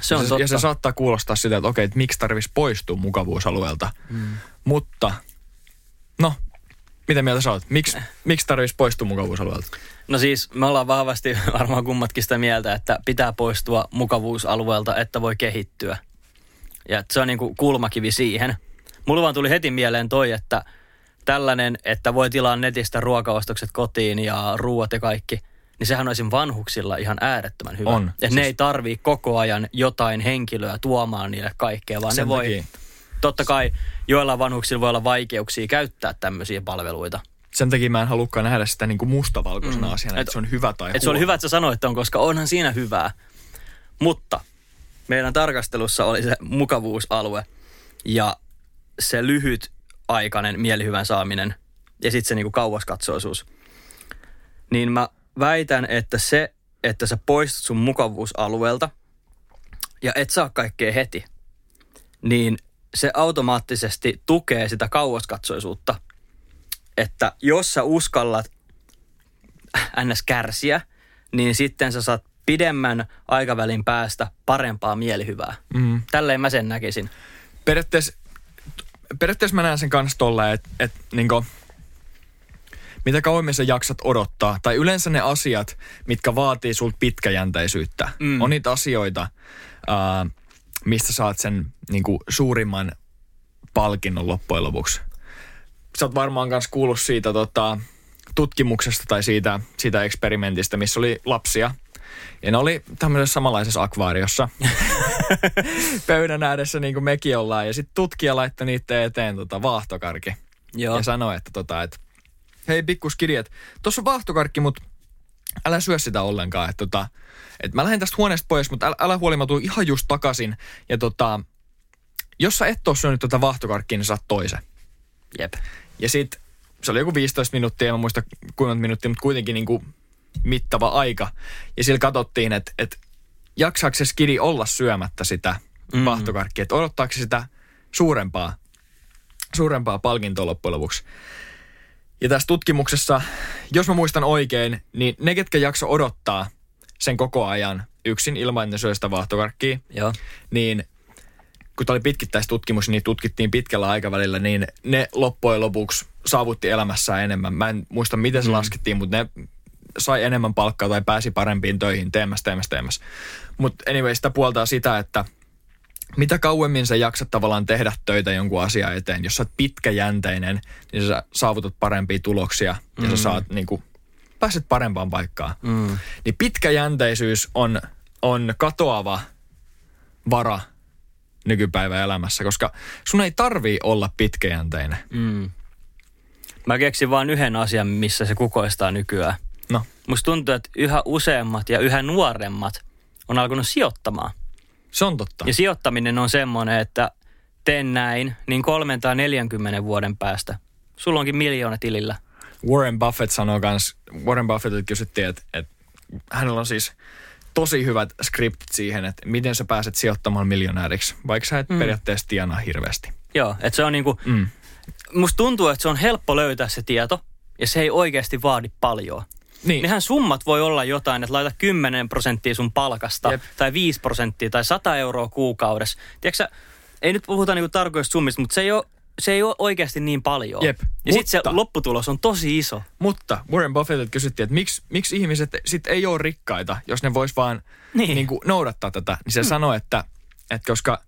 Se on ja, totta. ja se saattaa kuulostaa sitä, että okei, että miksi tarvitsisi poistua mukavuusalueelta. Mm. Mutta, no, mitä mieltä sä oot? Miks, miksi tarvitsisi poistua mukavuusalueelta? No siis me ollaan vahvasti varmaan kummatkin sitä mieltä, että pitää poistua mukavuusalueelta, että voi kehittyä. Ja se on niin kuin kulmakivi siihen. Mulla vaan tuli heti mieleen toi, että tällainen, että voi tilaa netistä ruokaostokset kotiin ja ruuat ja kaikki, niin sehän olisi vanhuksilla ihan äärettömän hyvä. On. Että siis... ne ei tarvii koko ajan jotain henkilöä tuomaan niille kaikkea, vaan Sen ne voi... Takia. Totta kai joilla vanhuksilla voi olla vaikeuksia käyttää tämmöisiä palveluita. Sen takia mä en halukkaan nähdä sitä niin kuin mustavalkoisena mm. asiana, että et se on hyvä tai et Se oli hyvä, että sä sanoit on, koska onhan siinä hyvää. Mutta meidän tarkastelussa oli se mukavuusalue ja se lyhyt aikainen mielihyvän saaminen ja sitten se niinku kauaskatsoisuus. Niin mä väitän, että se, että sä poistut sun mukavuusalueelta ja et saa kaikkea heti, niin se automaattisesti tukee sitä kauaskatsoisuutta. Että jos sä uskallat ns. kärsiä, niin sitten sä saat pidemmän aikavälin päästä parempaa mielihyvää. Mm. Tälleen mä sen näkisin. Periaatteessa, periaatteessa mä näen sen kanssa tolleen, että et, niinku, mitä kauemmin sä jaksat odottaa, tai yleensä ne asiat, mitkä vaatii sulta pitkäjänteisyyttä, mm. on niitä asioita, ää, mistä saat sen niin kuin, suurimman palkinnon loppujen lopuksi. Sä oot varmaan myös kuullut siitä tota, tutkimuksesta tai siitä, siitä eksperimentistä, missä oli lapsia. Ja ne oli tämmöisessä samanlaisessa akvaariossa pöydän ääressä niin kuin mekin ollaan. Ja sitten tutkija laittoi niitä eteen tota, vaahtokarki. Joo. Ja sanoi, että, tota, että hei pikkuskidi, että tuossa on vaahtokarkki, mutta älä syö sitä ollenkaan. Että, tota, että mä lähden tästä huoneesta pois, mutta älä, älä huoli, mä tuun ihan just takaisin. Ja tota, jos sä et ole syönyt tuota vaahtokarkkia, niin saat toisen. Jep. Ja sit se oli joku 15 minuuttia, en mä muista kuinka minuuttia, mutta kuitenkin niin kuin mittava aika. Ja sillä katsottiin, että, että jaksaako se skidi olla syömättä sitä mm-hmm. vaahtokarkkia, että odottaako sitä suurempaa, suurempaa palkintoa loppujen lopuksi. Ja tässä tutkimuksessa, jos mä muistan oikein, niin ne, ketkä jakso odottaa sen koko ajan yksin ilman, että ne syö sitä vaahtokarkkia, Joo. niin kun tämä oli pitkittäistutkimus, niin tutkittiin pitkällä aikavälillä, niin ne loppujen lopuksi saavutti elämässään enemmän. Mä en muista, miten se mm. laskettiin, mutta ne sai enemmän palkkaa tai pääsi parempiin töihin teemässä, teemässä, teemässä. Mutta anyway, sitä puoltaa sitä, että mitä kauemmin sä jaksat tavallaan tehdä töitä jonkun asian eteen, jos sä oot pitkäjänteinen, niin sä saavutat parempia tuloksia ja mm. sä saat niin kuin, pääset parempaan paikkaan. Mm. Niin pitkäjänteisyys on, on katoava vara nykypäivän elämässä, koska sun ei tarvii olla pitkäjänteinen. Mm. Mä keksin vain yhden asian, missä se kukoistaa nykyään. Musta tuntuu, että yhä useammat ja yhä nuoremmat on alkanut sijoittamaan. Se on totta. Ja sijoittaminen on semmoinen, että teen näin, niin 340 vuoden päästä. Sulla onkin miljoona tilillä. Warren Buffett sanoo kans, Warren Buffettilta kysyttiin, että, että hänellä on siis tosi hyvät skriptit siihen, että miten sä pääset sijoittamaan miljonääriksi, vaikka sä et mm. periaatteessa tienaa hirveästi. Joo, että se on niinku, mm. musta tuntuu, että se on helppo löytää se tieto, ja se ei oikeasti vaadi paljon. Niin. Nehän summat voi olla jotain, että laita 10 prosenttia sun palkasta, Jep. tai 5 prosenttia, tai 100 euroa kuukaudessa. Tiedätkö ei nyt puhuta niinku tarkoista summista, mutta se ei ole se ei ole oikeasti niin paljon. Jep, ja sitten se lopputulos on tosi iso. Mutta Warren Buffettilta kysyttiin, että miksi, miksi ihmiset sit ei ole rikkaita, jos ne vois vaan niin. Niin kuin noudattaa tätä. Niin se mm. sanoi, että, että koska,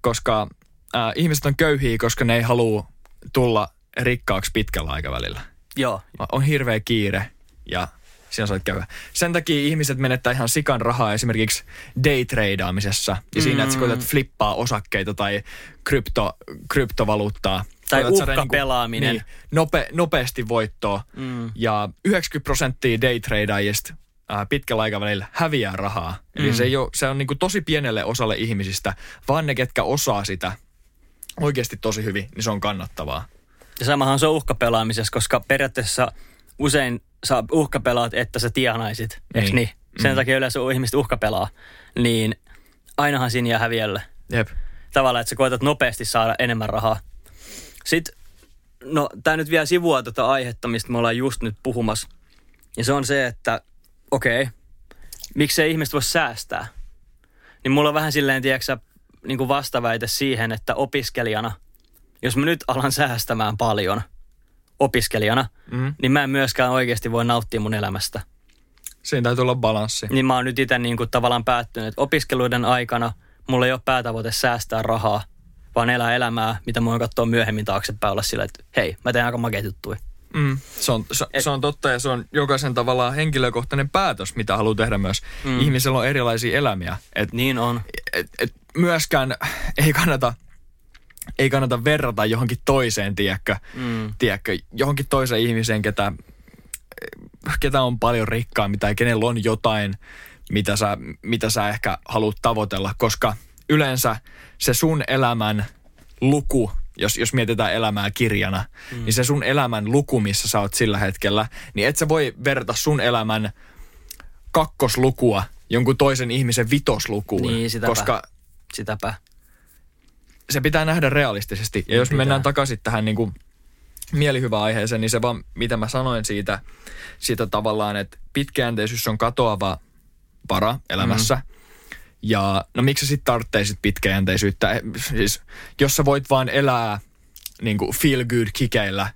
koska äh, ihmiset on köyhiä, koska ne ei halua tulla rikkaaksi pitkällä aikavälillä. Joo. On hirveä kiire ja siinä saat käydä. Sen takia ihmiset menettää ihan sikan rahaa esimerkiksi daytradeaamisessa ja mm. siinä, että sä koetat flippaa osakkeita tai krypto, kryptovaluuttaa. Tai saada uhkapelaaminen. Niin, nope, nopeasti voittoa. Mm. Ja 90 prosenttia daytradeajista ää, pitkällä aikavälillä häviää rahaa. Eli Mm. se, ei ole, se on niinku tosi pienelle osalle ihmisistä, vaan ne, ketkä osaa sitä oikeasti tosi hyvin, niin se on kannattavaa. Ja samahan se on uhkapelaamisessa, koska periaatteessa usein sä uhkapelaat, että sä tienaisit, eikö Niin. niin? Sen Mm. takia yleensä ihmiset uhkapelaa. Niin ainahan siinä jää häviölle. Jep. Tavallaan, että sä koetat nopeasti saada enemmän rahaa. Sitten, no tämä nyt vielä sivua tätä aihetta, mistä me ollaan just nyt puhumassa. Ja se on se, että okei, okay, miksei ihmiset voi säästää? Niin mulla on vähän silleen, tiedätkö niin kuin vastaväite siihen, että opiskelijana, jos mä nyt alan säästämään paljon opiskelijana, Mm. niin mä en myöskään oikeasti voi nauttia mun elämästä. Siinä täytyy olla balanssi. Niin mä oon nyt itse niin kuin tavallaan päättynyt, että opiskeluiden aikana mulla ei ole päätavoite säästää rahaa, vaan elää elämää, mitä mä voin katsoa myöhemmin taaksepäin olla sillä, että hei, mä teen aika makeita juttuja. Mm, se, on, se, Et- se on totta ja se on jokaisen tavallaan henkilökohtainen päätös, mitä haluaa tehdä myös. Mm. Mm. Ihmisellä on erilaisia elämiä. Et, Niin on. et, et myöskään ei kannata, ei kannata verrata johonkin toiseen, tiedätkö, Mm. tiedätkö johonkin toiseen ihmiseen, ketä, ketä on paljon rikkaampi tai kenellä on jotain, mitä sä, mitä sä ehkä haluat tavoitella, koska yleensä se sun elämän luku, jos, jos mietitään elämää kirjana, mm. niin se sun elämän luku, missä sä oot sillä hetkellä, niin et sä voi verrata sun elämän kakkoslukua jonkun toisen ihmisen vitoslukuun, Niin, sitäpä. koska Sitäpä. Se pitää nähdä realistisesti. Ja jos pitää. mennään takaisin tähän niin kuin mielihyvä aiheeseen, niin se vaan, mitä mä sanoin siitä, siitä tavallaan, että pitkäjänteisyys on katoava vara elämässä. Mm. Ja no miksi sä sitten tarvitseisit pitkäjänteisyyttä? Eh, Siis, jos sä voit vaan elää niin kuin feel good kikeillä,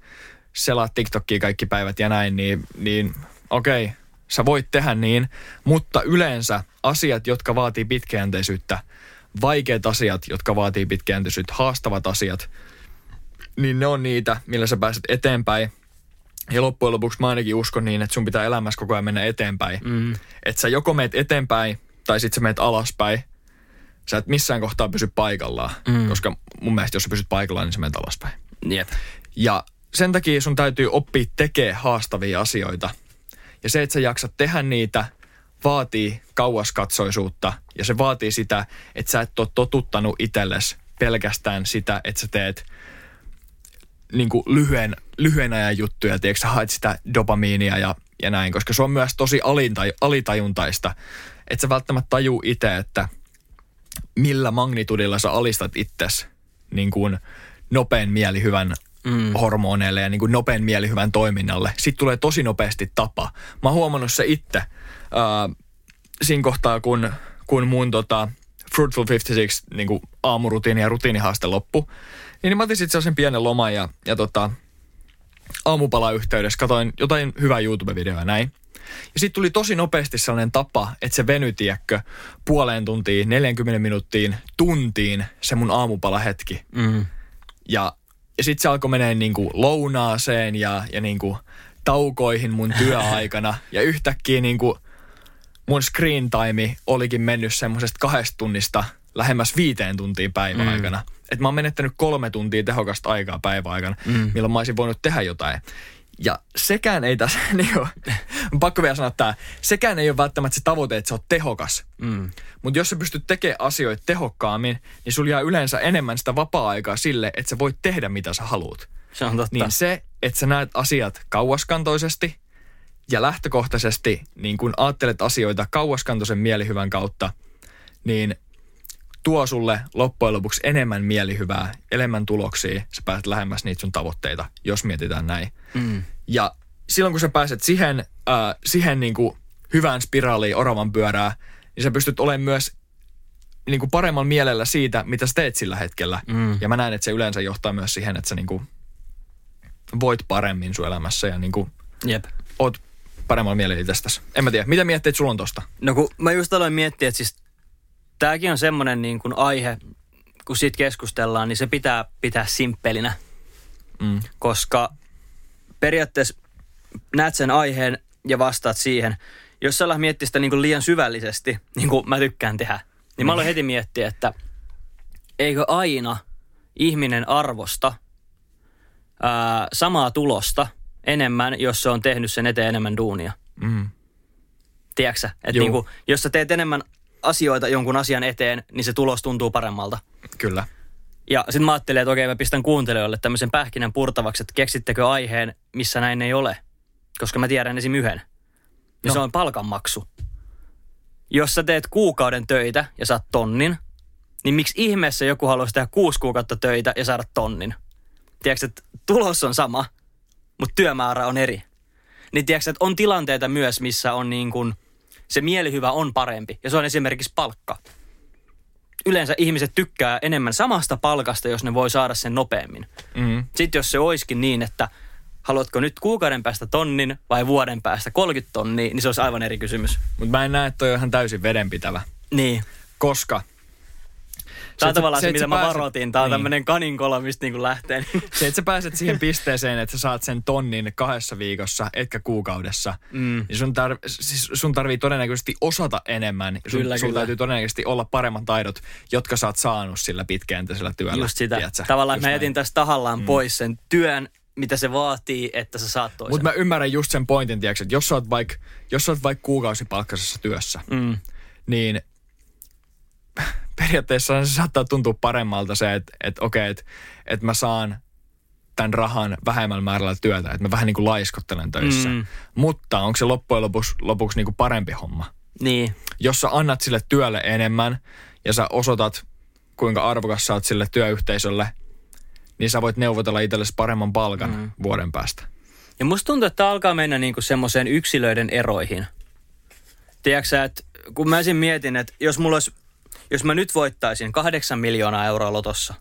selaa TikTokia kaikki päivät ja näin, niin, niin okei, okay, sä voit tehdä niin, mutta yleensä asiat, jotka vaatii pitkäjänteisyyttä, vaikeat asiat, jotka vaatii pitkäjänteisyyttä, haastavat asiat, niin ne on niitä, millä sä pääset eteenpäin. Ja loppujen lopuksi mä ainakin uskon niin, että sun pitää elämässä koko ajan mennä eteenpäin. Mm. Että sä joko meet eteenpäin tai sitten sä meet alaspäin. Sä et missään kohtaa pysy paikallaan, Mm. koska mun mielestä jos sä pysyt paikallaan, niin sä menet alaspäin. Jep. Ja sen takia sun täytyy oppia tekemään haastavia asioita. Ja se, että sä jaksat tehdä niitä, vaatii kauaskatsoisuutta. Ja se vaatii sitä, että sä et ole totuttanut itsellesi pelkästään sitä, että sä teet niin kuin lyhyen, lyhyen ajan juttuja, tiedätkö, sä haet sitä dopamiinia ja, ja näin, koska se on myös tosi alintaj, alitajuntaista, että sä välttämättä tajuu itse, että millä magnitudilla sä alistat itsesi niin kuin nopean mielihyvän mm. hormoneille ja niin kuin nopean mielihyvän toiminnalle. Sitten tulee tosi nopeasti tapa. Mä oon huomannut se itse äh, siinä kohtaa, kun, kun mun tota, Fruitful 56 niin kuin aamurutiini ja rutiinihaaste loppu, niin mä otin sitten sellaisen pienen loman ja, ja tota, aamupala yhteydessä katoin jotain hyvää YouTube-videoa näin. Ja sitten tuli tosi nopeasti sellainen tapa, että se venyi, tiedätkö, puoleen tuntiin, 40 minuuttiin, tuntiin se mun aamupalahetki. Mm. Ja, ja sitten se alkoi menee niin kuin lounaaseen ja, ja niin kuin taukoihin mun työaikana. ja yhtäkkiä niin kuin mun screen time olikin mennyt semmoisesta kahdesta tunnista lähemmäs viiteen tuntiin päivän aikana. Että mä oon menettänyt kolme tuntia tehokasta aikaa päivän aikana, mm. milloin mä olisin voinut tehdä jotain. Ja sekään ei tässä, niin kuin, pakko vielä sanoa tämä, sekään ei ole välttämättä se tavoite, että sä oot tehokas. Mm. Mutta jos sä pystyt tekemään asioita tehokkaammin, niin sulla jää yleensä enemmän sitä vapaa-aikaa sille, että sä voit tehdä mitä sä haluat. Se on totta. Niin se, että sä näet asiat kauaskantoisesti ja lähtökohtaisesti niin kun ajattelet asioita kauaskantoisen mielihyvän kautta, niin tuo sulle loppujen lopuksi enemmän mielihyvää, enemmän tuloksia, sä pääset lähemmäs niitä sun tavoitteita, jos mietitään näin. Mm. Ja silloin kun sä pääset siihen, äh, siihen niin kuin hyvään spiraaliin oravan pyörää, niin sä pystyt olemaan myös niin kuin paremman mielellä siitä, mitä sä teet sillä hetkellä. Mm. Ja mä näen, että se yleensä johtaa myös siihen, että sä niin kuin voit paremmin sun elämässä ja niin kuin Jep. oot paremmalla mielellä itsestäsi. En mä tiedä, mitä mietteet sulla on tosta? No kun mä just aloin miettiä, että siis tääkin on semmoinen niin kuin aihe, kun siitä keskustellaan, niin se pitää pitää simppelinä. Mm. koska periaatteessa näet sen aiheen ja vastaat siihen. Jos sä alat miettiä sitä niin kuin liian syvällisesti, niin kuin mä tykkään tehdä, niin mä aloin heti miettiä, että eikö aina ihminen arvosta ää, samaa tulosta enemmän, jos se on tehnyt sen eteen enemmän duunia. Mm. Tiedätkö Että niinku, jos sä teet enemmän asioita jonkun asian eteen, niin se tulos tuntuu paremmalta. Kyllä. Ja sitten mä ajattelin, että okei, mä pistän kuuntelijoille tämmöisen pähkinän purtavaksi, että keksittekö aiheen, missä näin ei ole. Koska mä tiedän esim. yhden. Ja No. se on palkanmaksu. Jos sä teet kuukauden töitä ja saat tonnin, niin miksi ihmeessä joku haluaisi tehdä kuusi kuukautta töitä ja saada tonnin? Tiedätkö, että tulos on sama, mutta työmäärä on eri. Niin tiedätkö, että on tilanteita myös, missä on niin kuin, se mielihyvä on parempi. Ja se on esimerkiksi palkka. Yleensä ihmiset tykkää enemmän samasta palkasta, jos ne voi saada sen nopeammin. Mm. Sitten jos se olisikin niin, että haluatko nyt kuukauden päästä tonnin vai vuoden päästä 30 tonnia, niin se olisi aivan eri kysymys. Mutta mä en näe, että toi on ihan täysin vedenpitävä. Niin. Koska Tämä on tavallaan se, et mitä mä pääset- varoitin. Tämä on niin. tämmöinen kaninkola, mistä niin lähtee. Se, että sä pääset siihen pisteeseen, että sä saat sen tonnin kahdessa viikossa, etkä kuukaudessa, Mm. niin sun, tar- siis sun tarvii todennäköisesti osata enemmän. Sun, Kyllä, sun kyllä. täytyy todennäköisesti olla paremmat taidot, jotka sä oot saanut sillä pitkäjänteisellä työllä. Just sitä. tiedätkö? Tavallaan Just mä näin. jätin tästä tahallaan mm. pois sen työn, mitä se vaatii, että sä saat toisen. Mutta mä ymmärrän just sen pointin, tiedätkö, että jos sä oot vaikka vaik kuukausipalkkaisessa työssä, Mm. niin periaatteessa se saattaa tuntua paremmalta se, että, että okei, että, että mä saan tämän rahan vähemmällä määrällä työtä, että mä vähän niin kuin laiskottelen töissä. Mm. Mutta onko se loppujen lopuksi, lopuksi niin kuin parempi homma? Niin. Jos sä annat sille työlle enemmän ja sä osoitat, kuinka arvokas sä oot sille työyhteisölle, niin sä voit neuvotella itsellesi paremman palkan mm. vuoden päästä. Ja musta tuntuu, että tää alkaa mennä niinku semmoiseen yksilöiden eroihin. Tiedätkö sä, että kun mä esim. mietin, että jos mulla olisi, jos mä nyt voittaisin kahdeksan miljoonaa euroa lotossa,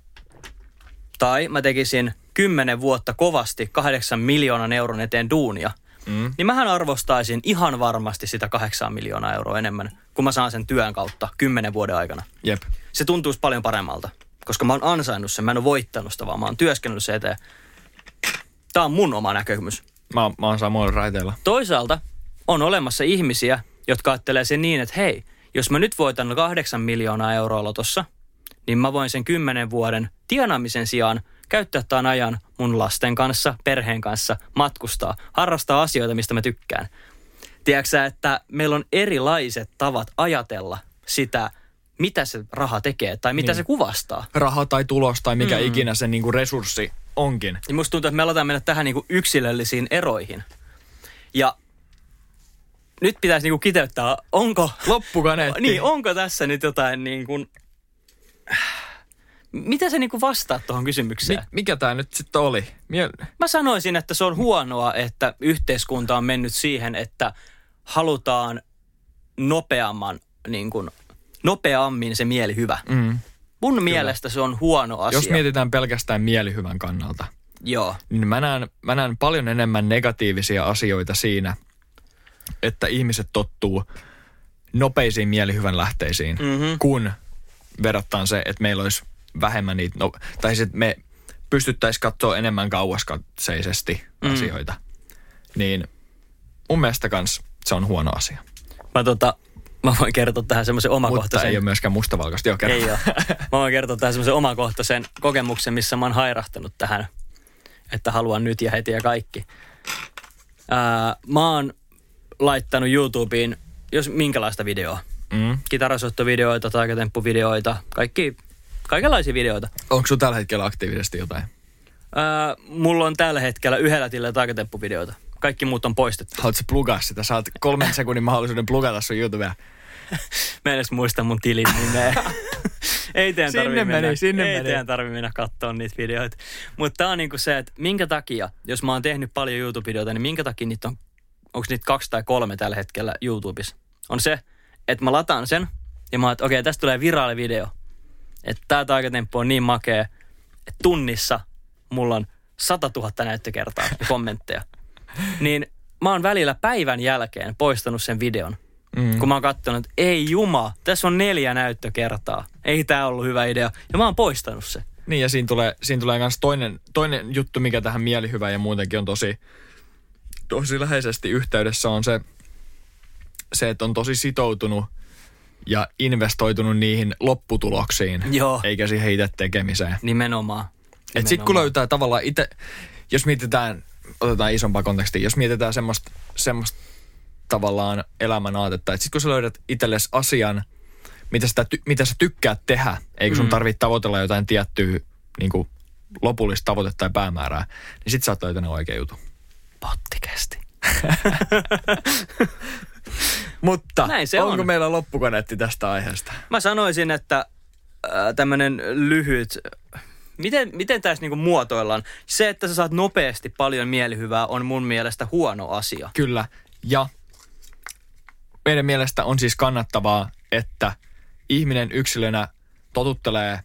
tai mä tekisin kymmenen vuotta kovasti kahdeksan miljoonan euron eteen duunia, Mm. niin mähän arvostaisin ihan varmasti sitä kahdeksan miljoonaa euroa enemmän, kun mä saan sen työn kautta kymmenen vuoden aikana. Jep. Se tuntuisi paljon paremmalta, koska mä oon ansainnut sen, mä en ole voittanut sitä, vaan mä oon työskennellyt sen eteen. Tää on mun oma näkemys. Mä, mä oon samoilla raiteilla. Toisaalta on olemassa ihmisiä, jotka ajattelee sen niin, että hei, jos mä nyt voitan kahdeksan miljoonaa euroa lotossa, niin mä voin sen kymmenen vuoden tienaamisen sijaan käyttää tämän ajan mun lasten kanssa, perheen kanssa, matkustaa, harrastaa asioita, mistä mä tykkään. Tiedätkö että meillä on erilaiset tavat ajatella sitä, mitä se raha tekee tai mitä Niin. se kuvastaa. Raha tai tulos tai mikä mm. ikinä se niinku resurssi onkin. Niin musta tuntuu, että me aletaan mennä tähän niinku yksilöllisiin eroihin. Ja nyt pitäisi niinku kiteyttää, onko, Loppukaneetti. niin, onko tässä nyt jotain niin kuin, mitä se niinku vastaa tuohon kysymykseen? Mi- mikä tämä nyt sitten oli? Mie- Mä sanoisin, että se on huonoa, että yhteiskunta on mennyt siihen, että halutaan nopeamman, niin kuin, nopeammin se mieli hyvä. mm. Mun mielestä se on huono asia. Jos mietitään pelkästään mielihyvän kannalta, Joo. niin mä näen, mä näen paljon enemmän negatiivisia asioita siinä, että ihmiset tottuu nopeisiin mielihyvän lähteisiin, Mhm. kun verrattaan se, että meillä olisi vähemmän niitä, no, tai siis, me pystyttäisiin katsoa enemmän kauaskatseisesti Mm. asioita. Niin mun mielestä kans se on huono asia. Mä, tota, mä voin kertoa tähän semmoisen Mutta omakohtaisen... ei ole myöskään mustavalkoista. Joo, kerro. Ei ole. Mä voin kertoa tähän semmoisen omakohtaisen kokemuksen, missä mä oon hairahtanut tähän, että haluan nyt ja heti ja kaikki. Ää, mä oon laittanut YouTubeen jos minkälaista videoa. Mm. Kitarasoittovideoita, taikatemppuvideoita, kaikki, kaikenlaisia videoita. Onko sun tällä hetkellä aktiivisesti jotain? Ää, mulla on tällä hetkellä yhdellä tilalla taikatemppuvideoita. Kaikki muut on poistettu. Haluatko plugaa sitä? Saat kolmen sekunnin mahdollisuuden plugata sun YouTubea. Mä en edes muista mun tilin nimeä. ei teidän Sinne tarvi meni, mennä, sinne ei meni. teidän tarvi mennä katsoa niitä videoita. Mutta tää on niinku se, että minkä takia, jos mä oon tehnyt paljon YouTube-videoita, niin minkä takia niitä on, onko niitä kaksi tai kolme tällä hetkellä YouTubessa? On se, että mä lataan sen ja mä oon, että okei, tästä tulee viraali video. Että tää taikatemppu on niin makea, että tunnissa mulla on 100 000 näyttökertaa ja kommentteja. Niin mä oon välillä päivän jälkeen poistanut sen videon Mm. kun mä oon katsonut, että ei juma, tässä on neljä näyttökertaa. Ei tää ollut hyvä idea. Ja mä oon poistanut se. Niin ja siinä tulee, siinä tulee myös toinen, toinen juttu, mikä tähän mielihyvään ja muutenkin on tosi, tosi läheisesti yhteydessä on se, se, että on tosi sitoutunut ja investoitunut niihin lopputuloksiin, Joo. eikä siihen itse tekemiseen. Nimenomaan. Et sit kun löytää tavallaan itse, jos mietitään, otetaan isompaa kontekstia, jos mietitään semmoista, semmoista tavallaan elämän aatetta, että sit kun sä löydät itsellesi asian, mitä, sitä, mitä sä tykkäät tehdä, eikä sun Mm. tarvitse tavoitella jotain tiettyä niin kuin, lopullista tavoitetta tai päämäärää, niin sit sä oot löytänyt oikea jutun. Pottikästi. Mutta Näin se onko on. meillä loppukoneetti tästä aiheesta? Mä sanoisin, että äh, tämmönen lyhyt, miten, miten tässä niinku muotoillaan? Se, että sä saat nopeasti paljon mielihyvää on mun mielestä huono asia. Kyllä. Ja meidän mielestä on siis kannattavaa, että ihminen yksilönä totuttelee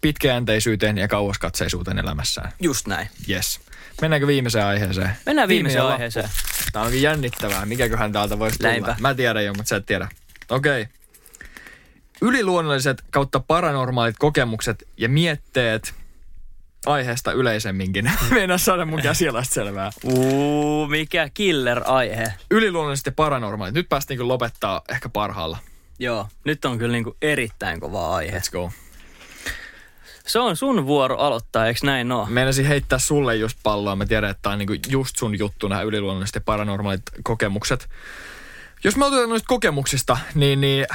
pitkäjänteisyyteen ja kauaskatseisuuteen elämässään. Just näin. Yes. Mennäänkö viimeiseen aiheeseen? Mennään viimeiseen Viimeinen aiheeseen. lappu. Tämä onkin jännittävää. Mikäköhän täältä voisi tulla? Näinpä. Mä tiedän jo, mutta sä et tiedä. Okei. Okay. Yliluonnolliset kautta paranormaalit kokemukset ja mietteet aiheesta yleisemminkin. Meinaa saada mun käsialasta selvää. Uu, mikä killer-aihe. Yliluonnolliset ja paranormaalit. Nyt päästiin kyllä lopettaa ehkä parhaalla. Joo, nyt on kyllä niinku erittäin kova aihe. Let's go. Se on sun vuoro aloittaa, eikö näin oo? Meinasin heittää sulle just palloa. Mä tiedän, että tää on niinku just sun juttu, nämä yliluonnolliset ja paranormaalit kokemukset. Jos mä otetaan noista kokemuksista, niin, niin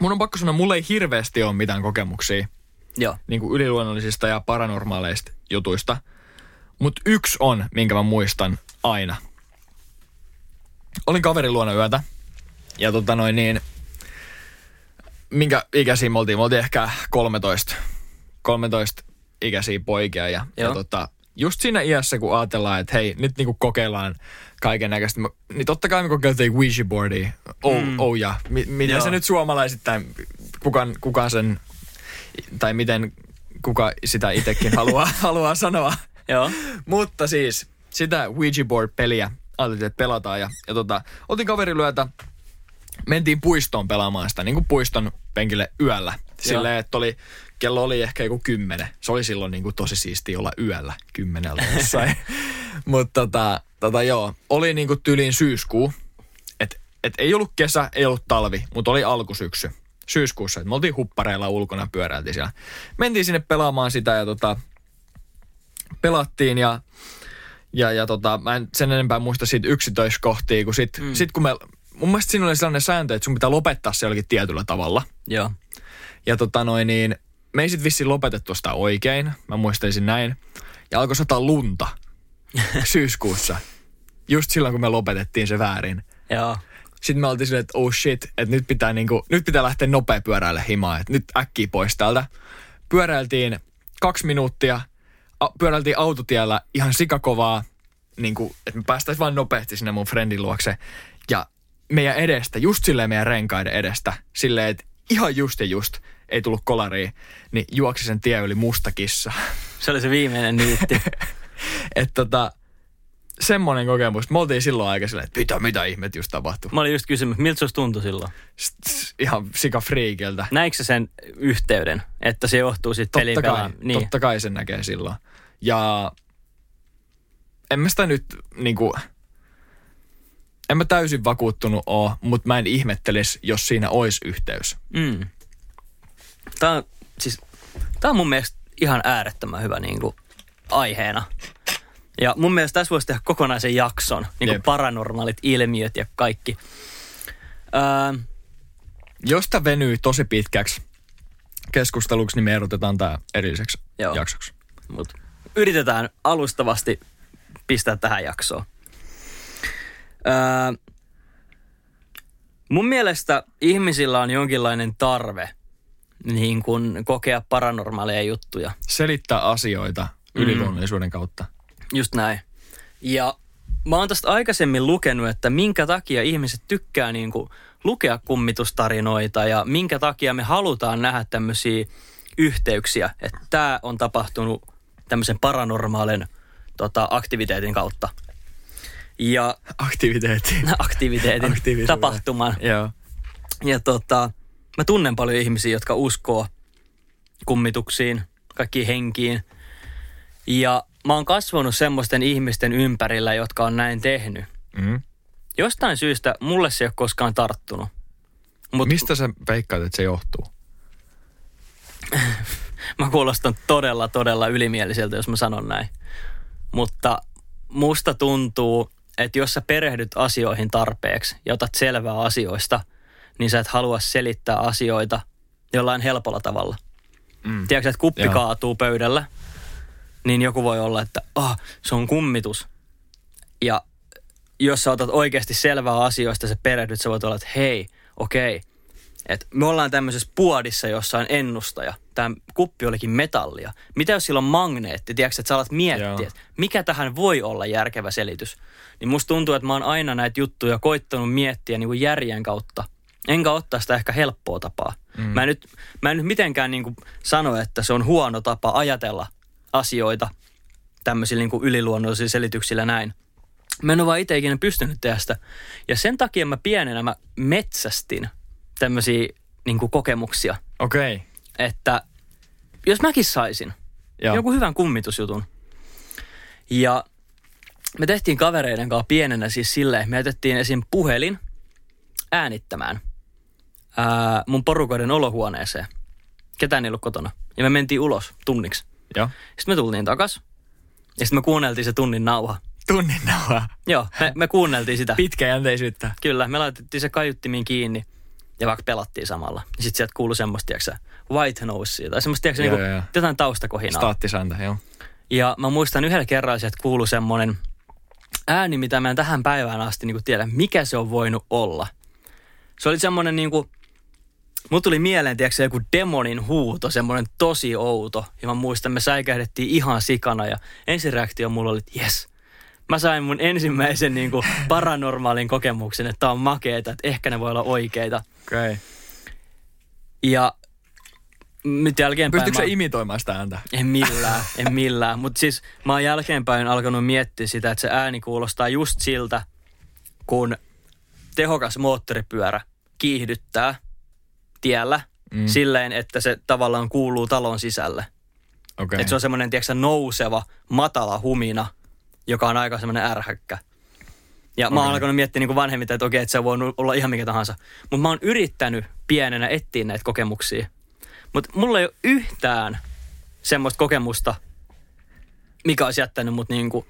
mun on pakko sanoa, mulla ei hirveästi ole mitään kokemuksia Joo. niin kuin yliluonnollisista ja paranormaaleista jutuista. Mutta yksi on, minkä mä muistan aina. Olin kaverin luona yötä. Ja tota noin niin, minkä ikäisiä me oltiin? Me oltiin ehkä 13. 13 ikäisiä poikia. Ja, ja tota, just siinä iässä, kun ajatellaan, että hei, nyt niinku kokeillaan kaiken näköistä. Niin totta kai me kokeiltiin Ouija boardia. Oh, mm. oh ja. Mi- miten Joo. se nyt suomalaisittain, kukaan, kukaan sen, tai miten kuka sitä itsekin haluaa, haluaa sanoa. Joo. Mutta siis sitä Ouija board-peliä ajateltiin, että pelataan. Ja, ja tota, otin kaveriluyötä, mentiin puistoon pelaamaan sitä, niin kuin puiston penkille yöllä. Silleen, että oli, kello oli ehkä joku kymmenen. Se oli silloin niin kuin tosi siistiä olla yöllä kymmenellä jossain. Mutta tota, tota joo, oli niin kuin tyliin syyskuu. Et, et ei ollut kesä, ei ollut talvi, mutta oli alkusyksy. Syyskuussa. Et me oltiin huppareilla ulkona, pyöräiltiin siellä. Mentiin sinne pelaamaan sitä ja tota, pelattiin ja, ja, ja tota, mä en sen enempää muista siitä yksityiskohtia, kun sit, mm. sit kun me, mun mielestä siinä oli sellainen sääntö, että sun pitää lopettaa se jollakin tietyllä tavalla. Joo. Ja tota noin niin, me ei sit vissiin lopetettu sitä oikein, mä muistelisin näin. Ja alkoi sataa lunta syyskuussa, just silloin kun me lopetettiin se väärin. Joo. Sitten me oltiin silleen, että oh shit, että nyt pitää, niinku, nyt pitää lähteä nopea pyöräille himaan, että nyt äkkiä pois täältä. Pyöräiltiin kaksi minuuttia, a, pyöräiltiin autotiellä ihan sikakovaa, niinku, että me päästäisiin vain nopeasti sinne mun friendin luokse. Meidän edestä, just silleen meidän renkaiden edestä, silleen, että ihan just ja just ei tullut kolariin, niin juoksi sen tie yli musta kissa. Se oli se viimeinen niitti. että tota, semmoinen kokemus. Me oltiin silloin aika silleen, että mitä, mitä ihmet just tapahtui. Mä olin just kysynyt, miltä se tuntui silloin? Ihan sika friikiltä. Näikö sen yhteyden, että se johtuu siitä pelin Totta kai, Niin. totta kai sen näkee silloin. Ja en mä sitä nyt niinku, en mä täysin vakuuttunut oo, mutta mä en ihmettelisi, jos siinä olisi yhteys. Mm. Tää on, siis, tää on mun mielestä ihan äärettömän hyvä niin kuin, aiheena. Ja mun mielestä tässä voisi tehdä kokonaisen jakson, niin kuin paranormaalit ilmiöt ja kaikki. Öö, Jos tämä venyy tosi pitkäksi keskusteluksi, niin me erotetaan tämä erilliseksi Joo. jaksoksi. mut yritetään alustavasti pistää tähän jaksoon. Öö, mun mielestä ihmisillä on jonkinlainen tarve niin kuin kokea paranormaaleja juttuja. Selittää asioita Mm. yliluonnollisuuden kautta. Just näin. Ja mä oon tästä aikaisemmin lukenut, että minkä takia ihmiset tykkää niin kuin lukea kummitustarinoita ja minkä takia me halutaan nähdä tämmöisiä yhteyksiä, että tämä on tapahtunut tämmöisen paranormaalin tota, aktiviteetin kautta. Ja Aktiviteetti. aktiviteetin, Aktiivisuuden. tapahtuman. Joo. Ja tota, mä tunnen paljon ihmisiä, jotka uskoo kummituksiin, kaikkiin henkiin. Ja mä oon kasvanut semmoisten ihmisten ympärillä, jotka on näin tehnyt. Mm. Jostain syystä mulle se ei ole koskaan tarttunut. Mut Mistä sä veikkaat, että se johtuu? Mä kuulostan todella, todella ylimieliseltä, jos mä sanon näin. Mutta musta tuntuu, että jos sä perehdyt asioihin tarpeeksi ja otat selvää asioista, niin sä et halua selittää asioita jollain helpolla tavalla. Mm. Tiedätkö, että kuppi Joo. kaatuu pöydällä, niin joku voi olla, että ah, se on kummitus. Ja jos sä otat oikeasti selvää asioista, sä perehdyt, sä voit olla, että hei, okei, että me ollaan tämmöisessä puodissa, jossa on ennustaja. Tämä kuppi olikin metallia. Mitä jos sillä on magneetti? Tiedätkö, että sä alat miettiä, että mikä tähän voi olla järkevä selitys. Niin musta tuntuu, että mä oon aina näitä juttuja koittanut miettiä niin kuin järjen kautta. Enkä ottaa sitä ehkä helppoa tapaa. Mm. Mä, en nyt, mä en nyt mitenkään niin kuin sano, että se on huono tapa ajatella asioita tämmöisillä niin kuin yliluonnollisilla selityksillä näin. Mä en ole vaan itse ikinä pystynyt tehdä sitä. Ja sen takia mä pienenä mä metsästin tämmöisiä niin kuin kokemuksia, Okei. Okay. että jos mäkin saisin Joo. joku hyvän kummitusjutun. Ja me tehtiin kavereiden kanssa pienenä siis silleen, me jätettiin esim. puhelin äänittämään ää, mun porukoiden olohuoneeseen. Ketään ei ollut kotona. Ja me mentiin ulos tunniksi. Joo. Sitten me tultiin takas. Ja sitten me kuunneltiin se tunnin nauha. Tunnin nauha. Joo, me, me kuunneltiin sitä. Pitkäjänteisyyttä. Kyllä, me laitettiin se kaiuttimiin kiinni ja vaikka pelattiin samalla. Ja sitten sieltä kuului semmoista, tiiäksä, white noisea tai semmoista, tiiäksä, Joo, niinku, joo, jotain taustakohinaa. Staattisääntö, joo. Ja mä muistan yhdellä kerralla sieltä kuului semmoinen ääni, mitä mä en tähän päivään asti niin tiedä, mikä se on voinut olla. Se oli semmoinen niin kuin, mulla tuli mieleen, tiedätkö, joku demonin huuto, semmoinen tosi outo. Ja mä muistan, me säikähdettiin ihan sikana ja ensireaktio mulla oli, että jes, mä sain mun ensimmäisen niin kuin paranormaalin kokemuksen, että tää on makeeta, että ehkä ne voi olla oikeita. Okei. Okay. Ja nyt jälkeenpäin Pystytkö mä... sä imitoimaan sitä ääntä? En millään, en millään. Mutta siis mä oon jälkeenpäin alkanut miettiä sitä, että se ääni kuulostaa just siltä, kun tehokas moottoripyörä kiihdyttää tiellä mm. silleen, että se tavallaan kuuluu talon sisälle. Okay. Että se on semmoinen, tiedätkö, nouseva, matala humina, joka on aika semmoinen ärhäkkä. Ja mä oon alkanut miettiä niin kuin vanhemmiten, että okei, että se voi olla ihan mikä tahansa. Mutta mä oon yrittänyt pienenä etsiä näitä kokemuksia. Mutta mulla ei ole yhtään semmoista kokemusta, mikä olisi jättänyt mut niinku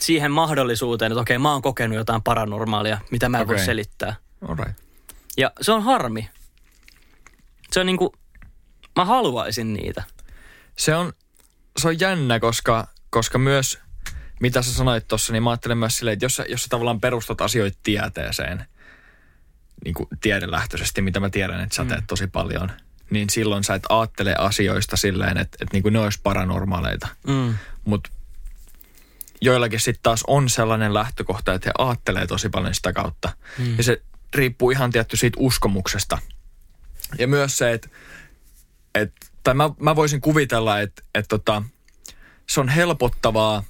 siihen mahdollisuuteen, että okei, mä oon kokenut jotain paranormaalia, mitä mä en voi Okei. selittää. Alright. Ja se on harmi. Se on niinku, mä haluaisin niitä. Se on, se on jännä, koska, koska myös, mitä sä sanoit tuossa, niin mä ajattelen myös silleen, että jos sä, jos sä tavallaan perustat asioita tieteeseen, niin kuin tiedelähtöisesti, mitä mä tiedän, että sä teet tosi paljon, niin silloin sä et ajattele asioista silleen, että, että niin kuin ne olisi paranormaaleita. Mm. Mutta joillakin sitten taas on sellainen lähtökohta, että he aattelee tosi paljon sitä kautta. Mm. Ja se riippuu ihan tietty siitä uskomuksesta. Ja myös se, että, että tai mä, mä voisin kuvitella, että, että tota, se on helpottavaa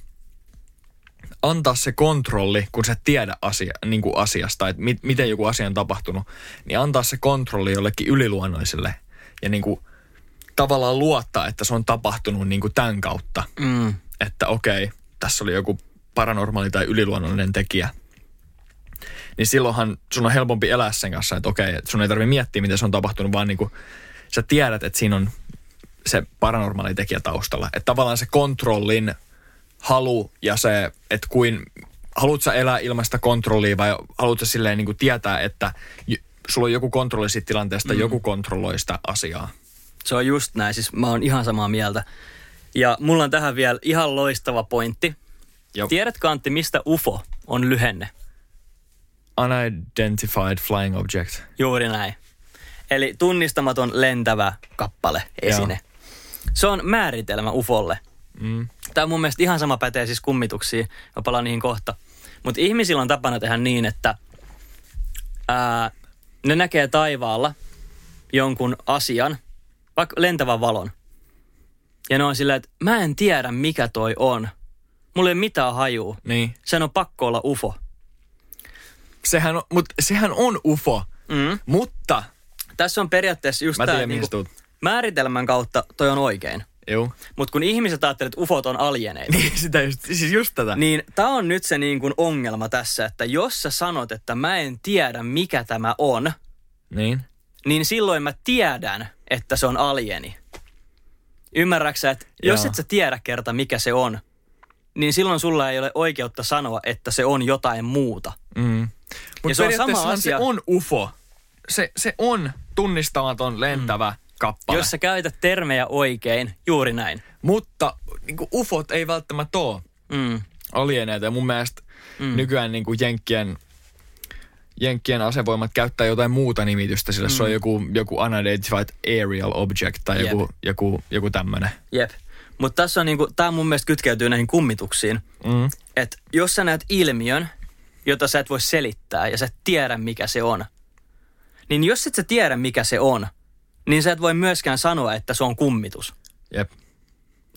antaa se kontrolli, kun sä tiedä asia, niin kuin asiasta, että mit, miten joku asia on tapahtunut, niin antaa se kontrolli jollekin yliluonnoiselle ja niin kuin tavallaan luottaa, että se on tapahtunut niin kuin tämän kautta Mm. että okei, tässä oli joku paranormaali tai yliluonnollinen tekijä. Niin silloinhan sun on helpompi elää sen kanssa, että okei, sun ei tarvitse miettiä, miten se on tapahtunut, vaan niin kuin sä tiedät, että siinä on se paranormaali tekijä taustalla. Että tavallaan se kontrollin halu ja se, että kuin, haluat sä elää ilman sitä kontrollia vai haluat sä silleen niin kuin tietää, että j- sulla on joku kontrolli siitä tilanteesta, mm. joku kontrolloi sitä asiaa. Se on just näin, siis mä oon ihan samaa mieltä. Ja mulla on tähän vielä ihan loistava pointti. Joo. Tiedätkö Antti, mistä UFO on lyhenne? Unidentified flying object. Juuri näin. Eli tunnistamaton lentävä kappale, esine. Se on määritelmä UFOlle. Mm. Tämä mun mielestä ihan sama pätee siis kummituksiin. Mä palaan niihin kohta. Mutta ihmisillä on tapana tehdä niin, että ää, ne näkee taivaalla jonkun asian, vaikka lentävän valon. Ja ne on silleen, että mä en tiedä mikä toi on. Mulla ei ole mitään hajua. Niin. Sen on pakko olla UFO. Sehän on, mut sehän on UFO, Mm. mutta... Tässä on periaatteessa just Mä tämä tiedän, tuut. määritelmän kautta toi on oikein. Joo. Mutta kun ihmiset ajattelee, että ufot on alieneita, Niin, sitä just, siis just tätä. niin tämä on nyt se niin kuin ongelma tässä, että jos sä sanot, että mä en tiedä mikä tämä on, Niin. niin silloin mä tiedän, että se on alieni. Ymmärräksä, että jos Joo. et sä tiedä kerta mikä se on, niin silloin sulla ei ole oikeutta sanoa, että se on jotain muuta. Mm. Mutta se on sama asia. se on UFO. Se, se on tunnistamaton lentävä mm. Kappale. Jos sä käytät termejä oikein, juuri näin. Mutta niin UFOt ei välttämättä ole Mm. alieneita. Ja mun mielestä mm. nykyään niin kuin Jenkkien, Jenkkien asevoimat käyttää jotain muuta nimitystä, sillä mm. se on joku, joku unidentified aerial object tai Jep. joku, joku, joku tämmöinen. Jep. Mutta tässä on niinku, tää mun mielestä kytkeytyy näihin kummituksiin. Mm. Että jos sä näet ilmiön, jota sä et voi selittää ja sä et tiedä mikä se on, niin jos et sä tiedä mikä se on, niin sä et voi myöskään sanoa, että se on kummitus. Jep.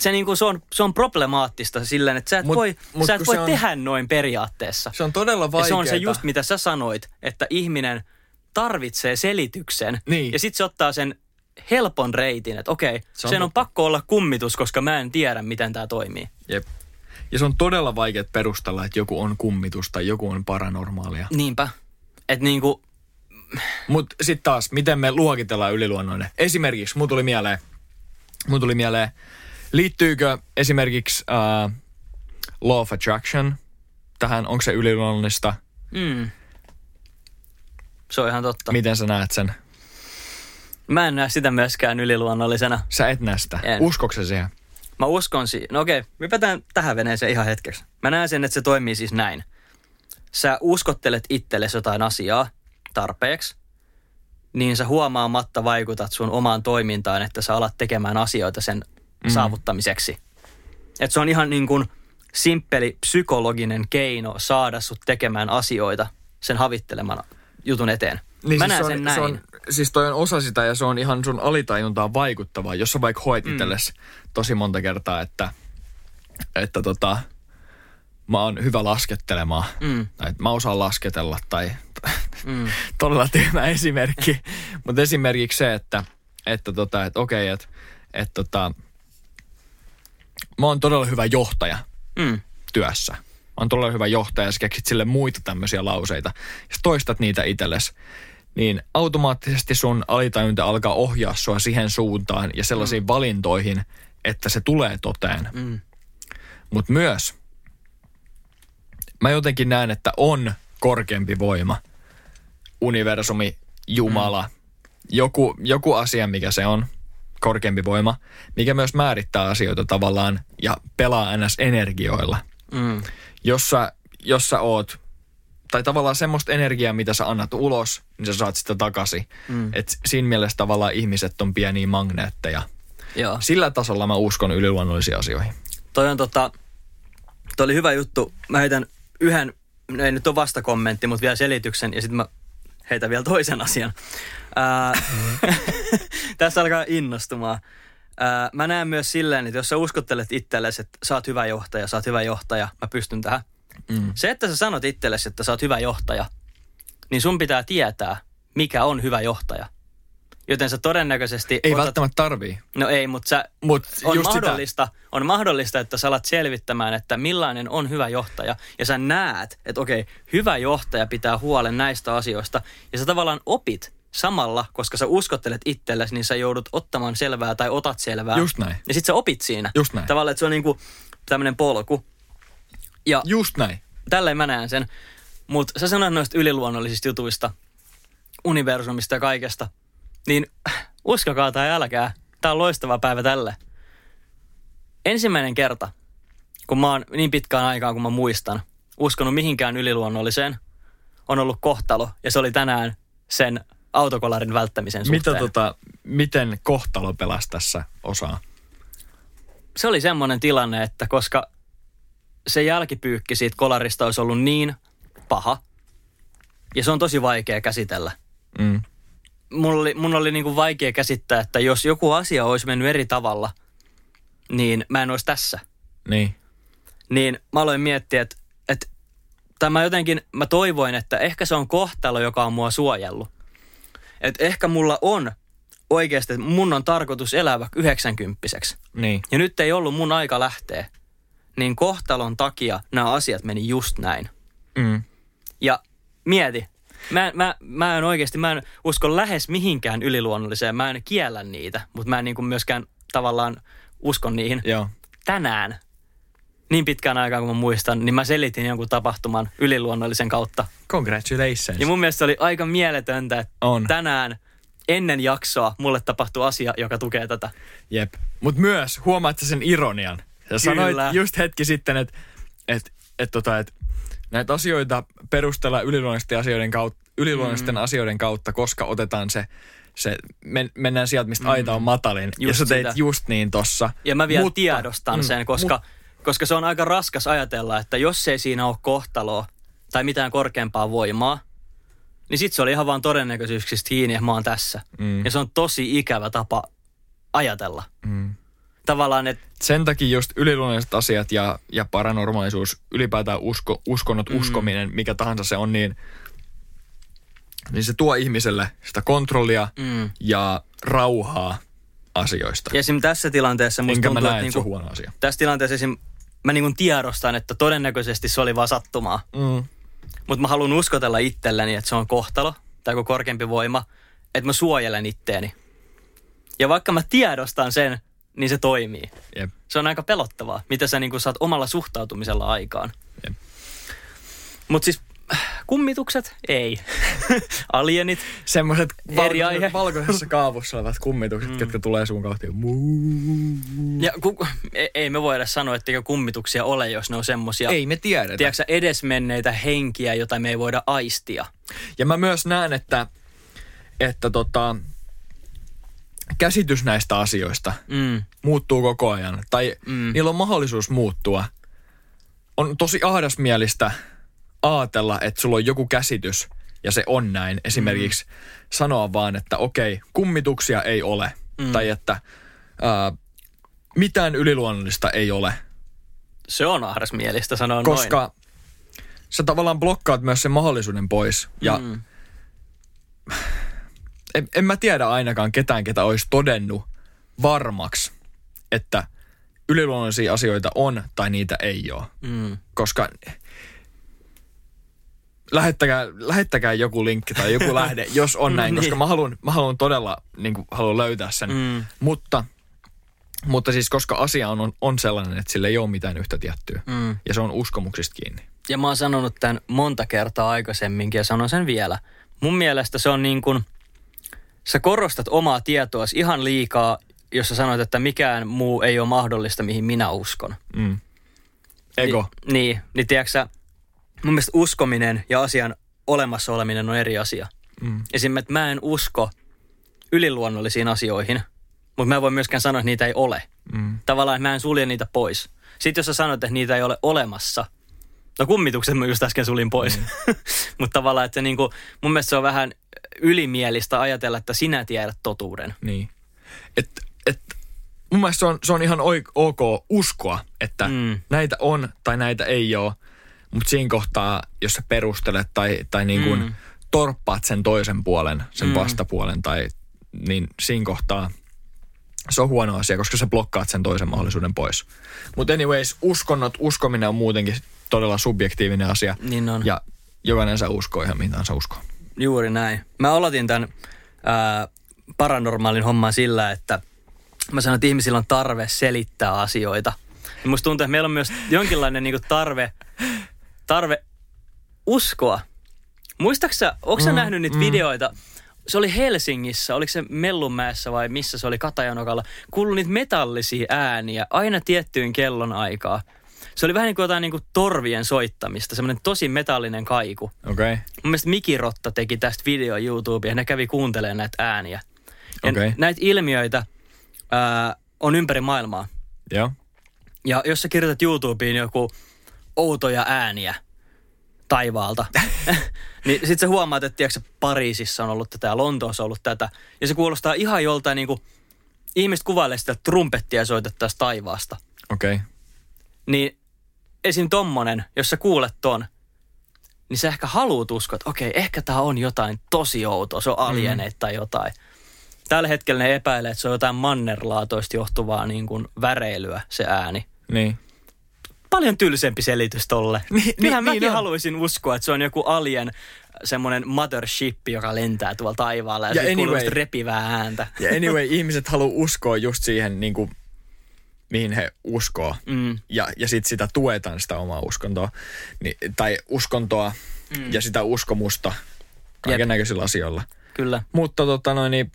Se, niinku, se, on, se on problemaattista silleen, että sä et Mut- voi, mut sä et voi on- tehdä noin periaatteessa. Se on todella vaikeaa. se on se just mitä sä sanoit, että ihminen tarvitsee selityksen. Niin. Ja sitten se ottaa sen helpon reitin, että okei, Se on sen on pakko olla kummitus, koska mä en tiedä, miten tämä toimii. Jep. Ja se on todella vaikea perustella, että joku on kummitus tai joku on paranormaalia. Niinpä. Että niinku, Mutta sitten taas, miten me luokitellaan yliluonnollinen? Esimerkiksi, mun tuli mieleen, mun tuli mieleen, liittyykö esimerkiksi uh, Law of Attraction tähän, onko se yliluonnollista? mm, se on ihan totta. Miten sä näet sen? Mä en näe sitä myöskään yliluonnollisena. Sä et näe sitä. En. Siihen? Mä uskon siihen. No okei, hypätään tähän veneeseen ihan hetkeksi. Mä näen sen, että se toimii siis näin. Sä uskottelet itsellesi jotain asiaa tarpeeksi, niin sä huomaamatta vaikutat sun omaan toimintaan, että sä alat tekemään asioita sen mm. saavuttamiseksi. Et se on ihan niin kuin simppeli psykologinen keino saada sut tekemään asioita sen havitteleman jutun eteen. Mä näen siis se sen on, näin. Se on, siis toi on osa sitä ja se on ihan sun alitajuntaan vaikuttavaa. Jos sä vaikka hoet itsellesi tosi monta kertaa, että, että tota, mä oon hyvä laskettelemaan. Mm. Tai että mä osaan lasketella tai Mm. todella tyhmä esimerkki. Mutta esimerkiksi se, että, että, tota, että okei, että, että tota, mä oon todella hyvä johtaja Mm. työssä. Mä oon todella hyvä johtaja ja sä keksit sille muita tämmöisiä lauseita. Ja sä toistat niitä itsellesi. Niin automaattisesti sun alitajunta alkaa ohjaa sua siihen suuntaan ja sellaisiin mm. valintoihin, että se tulee toteen. Mm. Mutta myös mä jotenkin näen, että on korkeampi voima, universumi, Jumala, mm. joku, joku asia, mikä se on, korkeampi voima, mikä myös määrittää asioita tavallaan ja pelaa ns. energioilla. Mm. Jos sä, jos sä oot, tai tavallaan semmoista energiaa, mitä sä annat ulos, niin sä saat sitä takaisin. Mm. Et siinä mielessä tavallaan ihmiset on pieniä magneetteja. Joo. Sillä tasolla mä uskon yliluonnollisiin asioihin. Toi on tota, toi oli hyvä juttu. Mä heitän yhden, ei nyt ole vastakommentti, mutta vielä selityksen ja sitten mä heitän vielä toisen asian. Ää, tässä alkaa innostumaan. Ää, mä näen myös silleen, että jos sä uskottelet itsellesi, että sä oot hyvä johtaja, sä oot hyvä johtaja, mä pystyn tähän. Mm. Se, että sä sanot itsellesi, että sä oot hyvä johtaja, niin sun pitää tietää, mikä on hyvä johtaja. Joten sä todennäköisesti... Ei otat- välttämättä tarvii. No ei, mutta sä Mut on just sitä- mahdollista, on mahdollista, että sä alat selvittämään, että millainen on hyvä johtaja. Ja sä näet, että okei, hyvä johtaja pitää huolen näistä asioista. Ja sä tavallaan opit samalla, koska sä uskottelet itsellesi, niin sä joudut ottamaan selvää tai otat selvää. Just näin. Ja sit sä opit siinä. Just näin. Tavallaan, että se on niinku tämmöinen polku. Ja Just näin. tälleen mä näen sen. Mutta sä sanoit noista yliluonnollisista jutuista, universumista ja kaikesta, niin uskokaa tai älkää, tää on loistava päivä tälle. Ensimmäinen kerta, kun mä oon niin pitkään aikaan, kun mä muistan, uskonut mihinkään yliluonnolliseen, on ollut kohtalo, ja se oli tänään sen autokolarin välttämisen suhteen. Mitä tota, miten kohtalo pelasi tässä osaa? se oli semmoinen tilanne, että koska se jälkipyykki siitä kolarista olisi ollut niin paha, ja se on tosi vaikea käsitellä. Mm. Mun oli, mun oli niin kuin vaikea käsittää, että jos joku asia olisi mennyt eri tavalla, niin mä en olisi tässä. Niin. Niin mä aloin miettiä, että, että tai mä jotenkin, mä toivoin, että ehkä se on kohtalo, joka on mua suojellut. Että ehkä mulla on oikeasti, että mun on tarkoitus elää vaikka 90 Niin. ja nyt ei ollut mun aika lähteä, niin kohtalon takia nämä asiat meni just näin. Mm. Ja mieti, mä, mä, mä en oikeasti, mä en usko lähes mihinkään yliluonnolliseen, mä en kiellä niitä, mutta mä en niin kuin myöskään tavallaan uskon niihin. Joo. Tänään, niin pitkään aikaa kuin mä muistan, niin mä selitin jonkun tapahtuman yliluonnollisen kautta. Congratulations. Ja mun mielestä se oli aika mieletöntä, että On. tänään ennen jaksoa mulle tapahtui asia, joka tukee tätä. Jep. Mutta myös huomaat sä sen ironian. Sä sanoit Kyllä. just hetki sitten, että et, et, tota, et näitä asioita perustellaan yliluonnollisten asioiden kautta, yliluonnollisten mm. asioiden kautta, koska otetaan se, se men, mennään sieltä, mistä mm. aita on matalin. ja Just sä teit sitä. just niin tossa. Ja mä vielä Mutta- tiedostan mm, sen, koska, koska se on aika raskas ajatella, että jos ei siinä ole kohtaloa tai mitään korkeampaa voimaa, niin sit se oli ihan vaan todennäköisyyksistä kiinni, että mä oon tässä. Mm. Ja se on tosi ikävä tapa ajatella. Mm. Tavallaan, että Sen takia just yliluonnolliset asiat ja, ja paranormaalisuus, ylipäätään usko, uskonnot, mm. uskominen, mikä tahansa se on, niin, niin se tuo ihmiselle sitä kontrollia mm. ja rauhaa asioista. ja esim. tässä tilanteessa musta Enkä mä tuntuu, näe, että että se on niinku, huono asia. tässä tilanteessa esim. mä niinku tiedostan, että todennäköisesti se oli vaan sattumaa. Mm. Mutta mä haluan uskotella itselleni, että se on kohtalo tai joku korkeampi voima, että mä suojelen itteeni. Ja vaikka mä tiedostan sen, niin se toimii. Jep. Se on aika pelottavaa, mitä sä niin saat omalla suhtautumisella aikaan. Mutta siis kummitukset? Ei. Alienit? Semmoiset aihe. valkoisessa kaavussa olevat kummitukset, mm. jotka tulee sun kohti. Muu. Ja ku, e- ei me voida sanoa, etteikö kummituksia ole, jos ne on semmosia, Ei me tiedetä. tiedätkö, edesmenneitä henkiä, joita me ei voida aistia. Ja mä myös näen, että, että tota, käsitys näistä asioista Mm. muuttuu koko ajan. Tai Mm. niillä on mahdollisuus muuttua. On tosi ahdasmielistä ajatella, että sulla on joku käsitys ja se on näin. Esimerkiksi mm. sanoa vaan, että okei, kummituksia ei ole. Mm. Tai että ää, mitään yliluonnollista ei ole. Se on ahdasmielistä sanoa noin. Koska sä tavallaan blokkaat myös sen mahdollisuuden pois. Ja Mm. En, en mä tiedä ainakaan ketään, ketä olisi todennut varmaksi, että yliluonnollisia asioita on tai niitä ei ole. Mm. Koska lähettäkää, lähettäkää joku linkki tai joku lähde, jos on näin, koska Niin. mä haluan, mä haluan todella niin kuin, haluan löytää sen. Mm. Mutta, mutta siis koska asia on, on, on sellainen, että sillä ei ole mitään yhtä tiettyä Mm. ja se on uskomuksista kiinni. Ja mä oon sanonut tämän monta kertaa aikaisemminkin ja sanon sen vielä. Mun mielestä se on niin kuin, sä korostat omaa tietoasi ihan liikaa, jos sä sanot, että mikään muu ei ole mahdollista, mihin minä uskon. Mm. Ego. Ni, niin, niin tiedätkö sä, mun mielestä uskominen ja asian olemassa oleminen on eri asia. Mm. Esimerkiksi, että mä en usko yliluonnollisiin asioihin, mutta mä en voi myöskään sanoa, että niitä ei ole. Mm. Tavallaan, että mä en sulje niitä pois. Sitten jos sä sanot, että niitä ei ole olemassa, no kummitukset mä just äsken sulin pois. Mm. mutta tavallaan, että niinku, mun mielestä se on vähän ylimielistä ajatella, että sinä tiedät totuuden. Niin. Et, et, mun mielestä se on, se on ihan oik- ok uskoa, että Mm. näitä on tai näitä ei ole. Mutta siinä kohtaa, jos sä perustelet tai, tai niin kuin Mm. torppaat sen toisen puolen, sen Mm. vastapuolen, tai, niin siinä kohtaa se on huono asia, koska sä blokkaat sen toisen mahdollisuuden pois. Mutta anyways, uskonnot, uskominen on muutenkin todella subjektiivinen asia. Niin on. Ja jokainen saa uskoa ihan mitä saa uskoa. Juuri näin. Mä aloitin tämän ää, paranormaalin homman sillä, että mä sanoin, että ihmisillä on tarve selittää asioita. Ja musta tuntuu, että meillä on myös jonkinlainen niinku tarve, tarve uskoa. Muistaaksä, onko sä Mm, nähnyt niitä mm. videoita? Se oli Helsingissä, oliko se Mellunmäessä vai missä se oli Katajanokalla. Kuului niitä metallisia ääniä aina tiettyyn kellon aikaa. Se oli vähän niin kuin jotain niin kuin torvien soittamista, semmoinen tosi metallinen kaiku. Okei. Okay. Mun mielestä Miki Rotta teki tästä video YouTubeen ja ne kävi kuuntelemaan näitä ääniä. Ja Okei. näitä ilmiöitä ää, on ympäri maailmaa. Joo. Ja jos sä kirjoitat YouTubeen joku outoja ääniä taivaalta, niin sit sä huomaat, että tiedätkö, Pariisissa on ollut tätä ja Lontoossa on ollut tätä. Ja se kuulostaa ihan joltain niinku, ihmiset kuvailee sitä, että trumpettia soitettaisiin taivaasta. Okei. Okay. Niin esim. tommonen, jos sä kuulet ton, niin sä ehkä haluut uskoa, että okei, ehkä tää on jotain tosi outoa, se on alieneita tai jotain. Tällä hetkellä ne epäilee, että se on jotain mannerlaatoista johtuvaa niin kuin väreilyä se ääni. Niin. Paljon tylsempi selitys tolle. Niin, Kyllähän niin, mäkin niin on. haluaisin uskoa, että se on joku alien semmoinen mothership, joka lentää tuolla taivaalla ja, Ja anyway. repivää ääntä. Ja anyway, ihmiset haluaa uskoa just siihen niin kuin mihin he uskoo. Mm. Ja, ja sitten sitä tuetaan sitä omaa uskontoa. Ni, tai uskontoa mm. ja sitä uskomusta kaiken näköisillä asioilla. Kyllä. Mutta tota noin, niin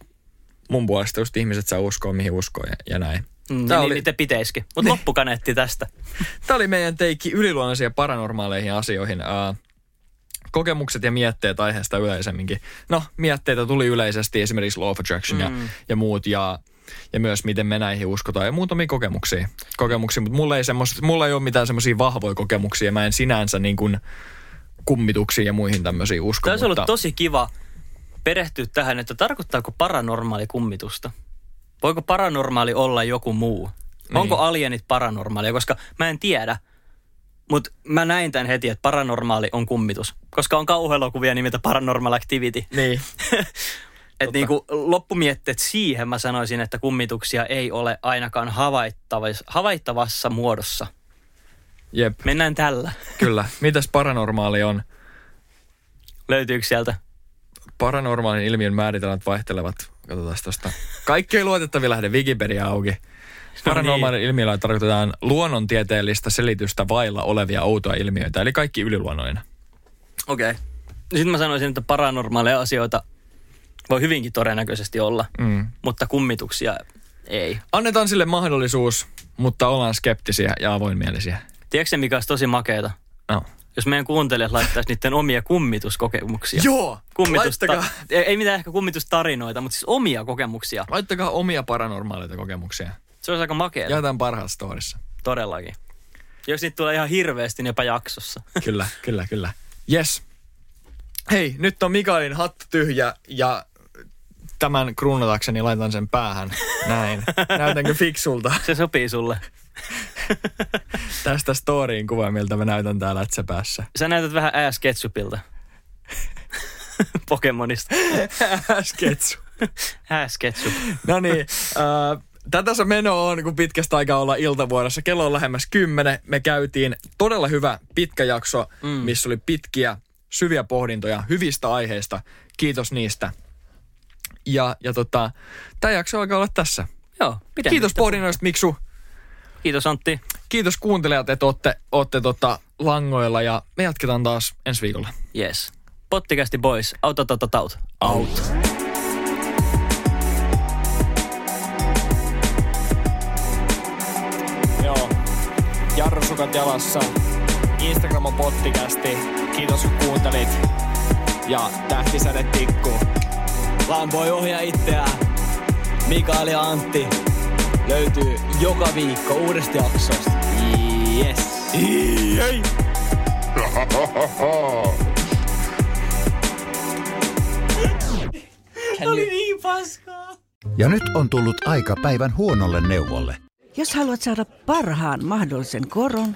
mun puolesta just ihmiset saa uskoa mihin uskoo ja, ja näin. Mm, Tää ja oli- niin niitä pitäisikin. Mutta Niin. loppukaneetti tästä. Tämä oli meidän teikki yliluonnollisiin ja paranormaaleihin asioihin. Uh, kokemukset ja mietteet aiheesta yleisemminkin. No, mietteitä tuli yleisesti, esimerkiksi Law of Attraction mm. ja, ja muut, ja, ja myös miten me näihin uskotaan, ja muutamia kokemuksia. kokemuksia mutta mulla ei, semmoista, mulla ei ole mitään semmoisia vahvoja kokemuksia, mä en sinänsä niin kuin kummituksiin ja muihin tämmöisiin usko. Tämä olisi ollut mutta- tosi kiva perehtyä tähän, että tarkoittaako paranormaali kummitusta? Voiko paranormaali olla joku muu? Niin. Onko alienit paranormaalia? Koska mä en tiedä, mutta mä näin tämän heti, että paranormaali on kummitus. Koska on kauhuelokuvia nimeltä Paranormal Activity. Niin, Että niinku loppumietteet siihen mä sanoisin, että kummituksia ei ole ainakaan havaittavassa, havaittavassa muodossa. jep, Mennään tällä. kyllä. Mitäs paranormaali on? Löytyykö sieltä? Paranormaalin ilmiön määritelmät vaihtelevat. Katsotaan tuosta. Kaikki ei luotettavia lähde Wikipedia auki. Paranormaalin niin. ilmiöllä tarkoitetaan luonnontieteellistä selitystä vailla olevia outoja ilmiöitä, eli kaikki yliluonnollinen. Okei. Okay. Sitten mä sanoisin, että paranormaaleja asioita voi hyvinkin todennäköisesti olla, Mm. mutta kummituksia ei. Annetaan sille mahdollisuus, mutta ollaan skeptisiä ja avoinmielisiä. Tiedätkö mikä olisi tosi makeeta? No. Jos meidän kuuntelijat laittaisi niiden omia kummituskokemuksia. Joo! Kummitusta, Laittakaa, ei, mitään ehkä kummitustarinoita, mutta siis omia kokemuksia. laittakaa omia paranormaaleita kokemuksia. Se olisi aika makeeta, Jaetaan parhaassa storissa. todellakin. Jos niitä tulee ihan hirveästi, niin jopa jaksossa. Kyllä, kyllä, kyllä. Yes. Hei, nyt on Mikaelin hattu tyhjä ja tämän kruunatakseni laitan sen päähän. Näin. Näytänkö fiksulta? Se sopii sulle. Tästä storyin kuva, miltä mä näytän täällä lätsäpäässä. Sä näytät vähän ass ketchupilta. Pokemonista. Sketsu. Ass ketchup. No niin, äh, tätä se meno on, kun pitkästä aikaa olla iltavuorossa. Kello on lähemmäs kymmenen. Me käytiin todella hyvä pitkä jakso, mm. missä oli pitkiä, syviä pohdintoja hyvistä aiheista. Kiitos niistä. Ja, ja tota, tämä jakso alkaa olla tässä. Joo. Kiitos pohdinnoista, Miksu. Kiitos Antti. Kiitos kuuntelijat, että olette, olette tota langoilla ja me jatketaan taas ensi viikolla. Yes. Pottikästi boys. Out, out, out, out. Out. Joo. Jarrusukat jalassa. Instagram on pottikästi. Kiitos kun kuuntelit. Ja tähtisäde tikkuu. Vaan voi ohjaa itseään. Mikael ja Antti löytyy joka viikko uudesta jaksosta. Yes. Ja nyt on tullut aika päivän huonolle neuvolle. Jos haluat saada parhaan mahdollisen koron,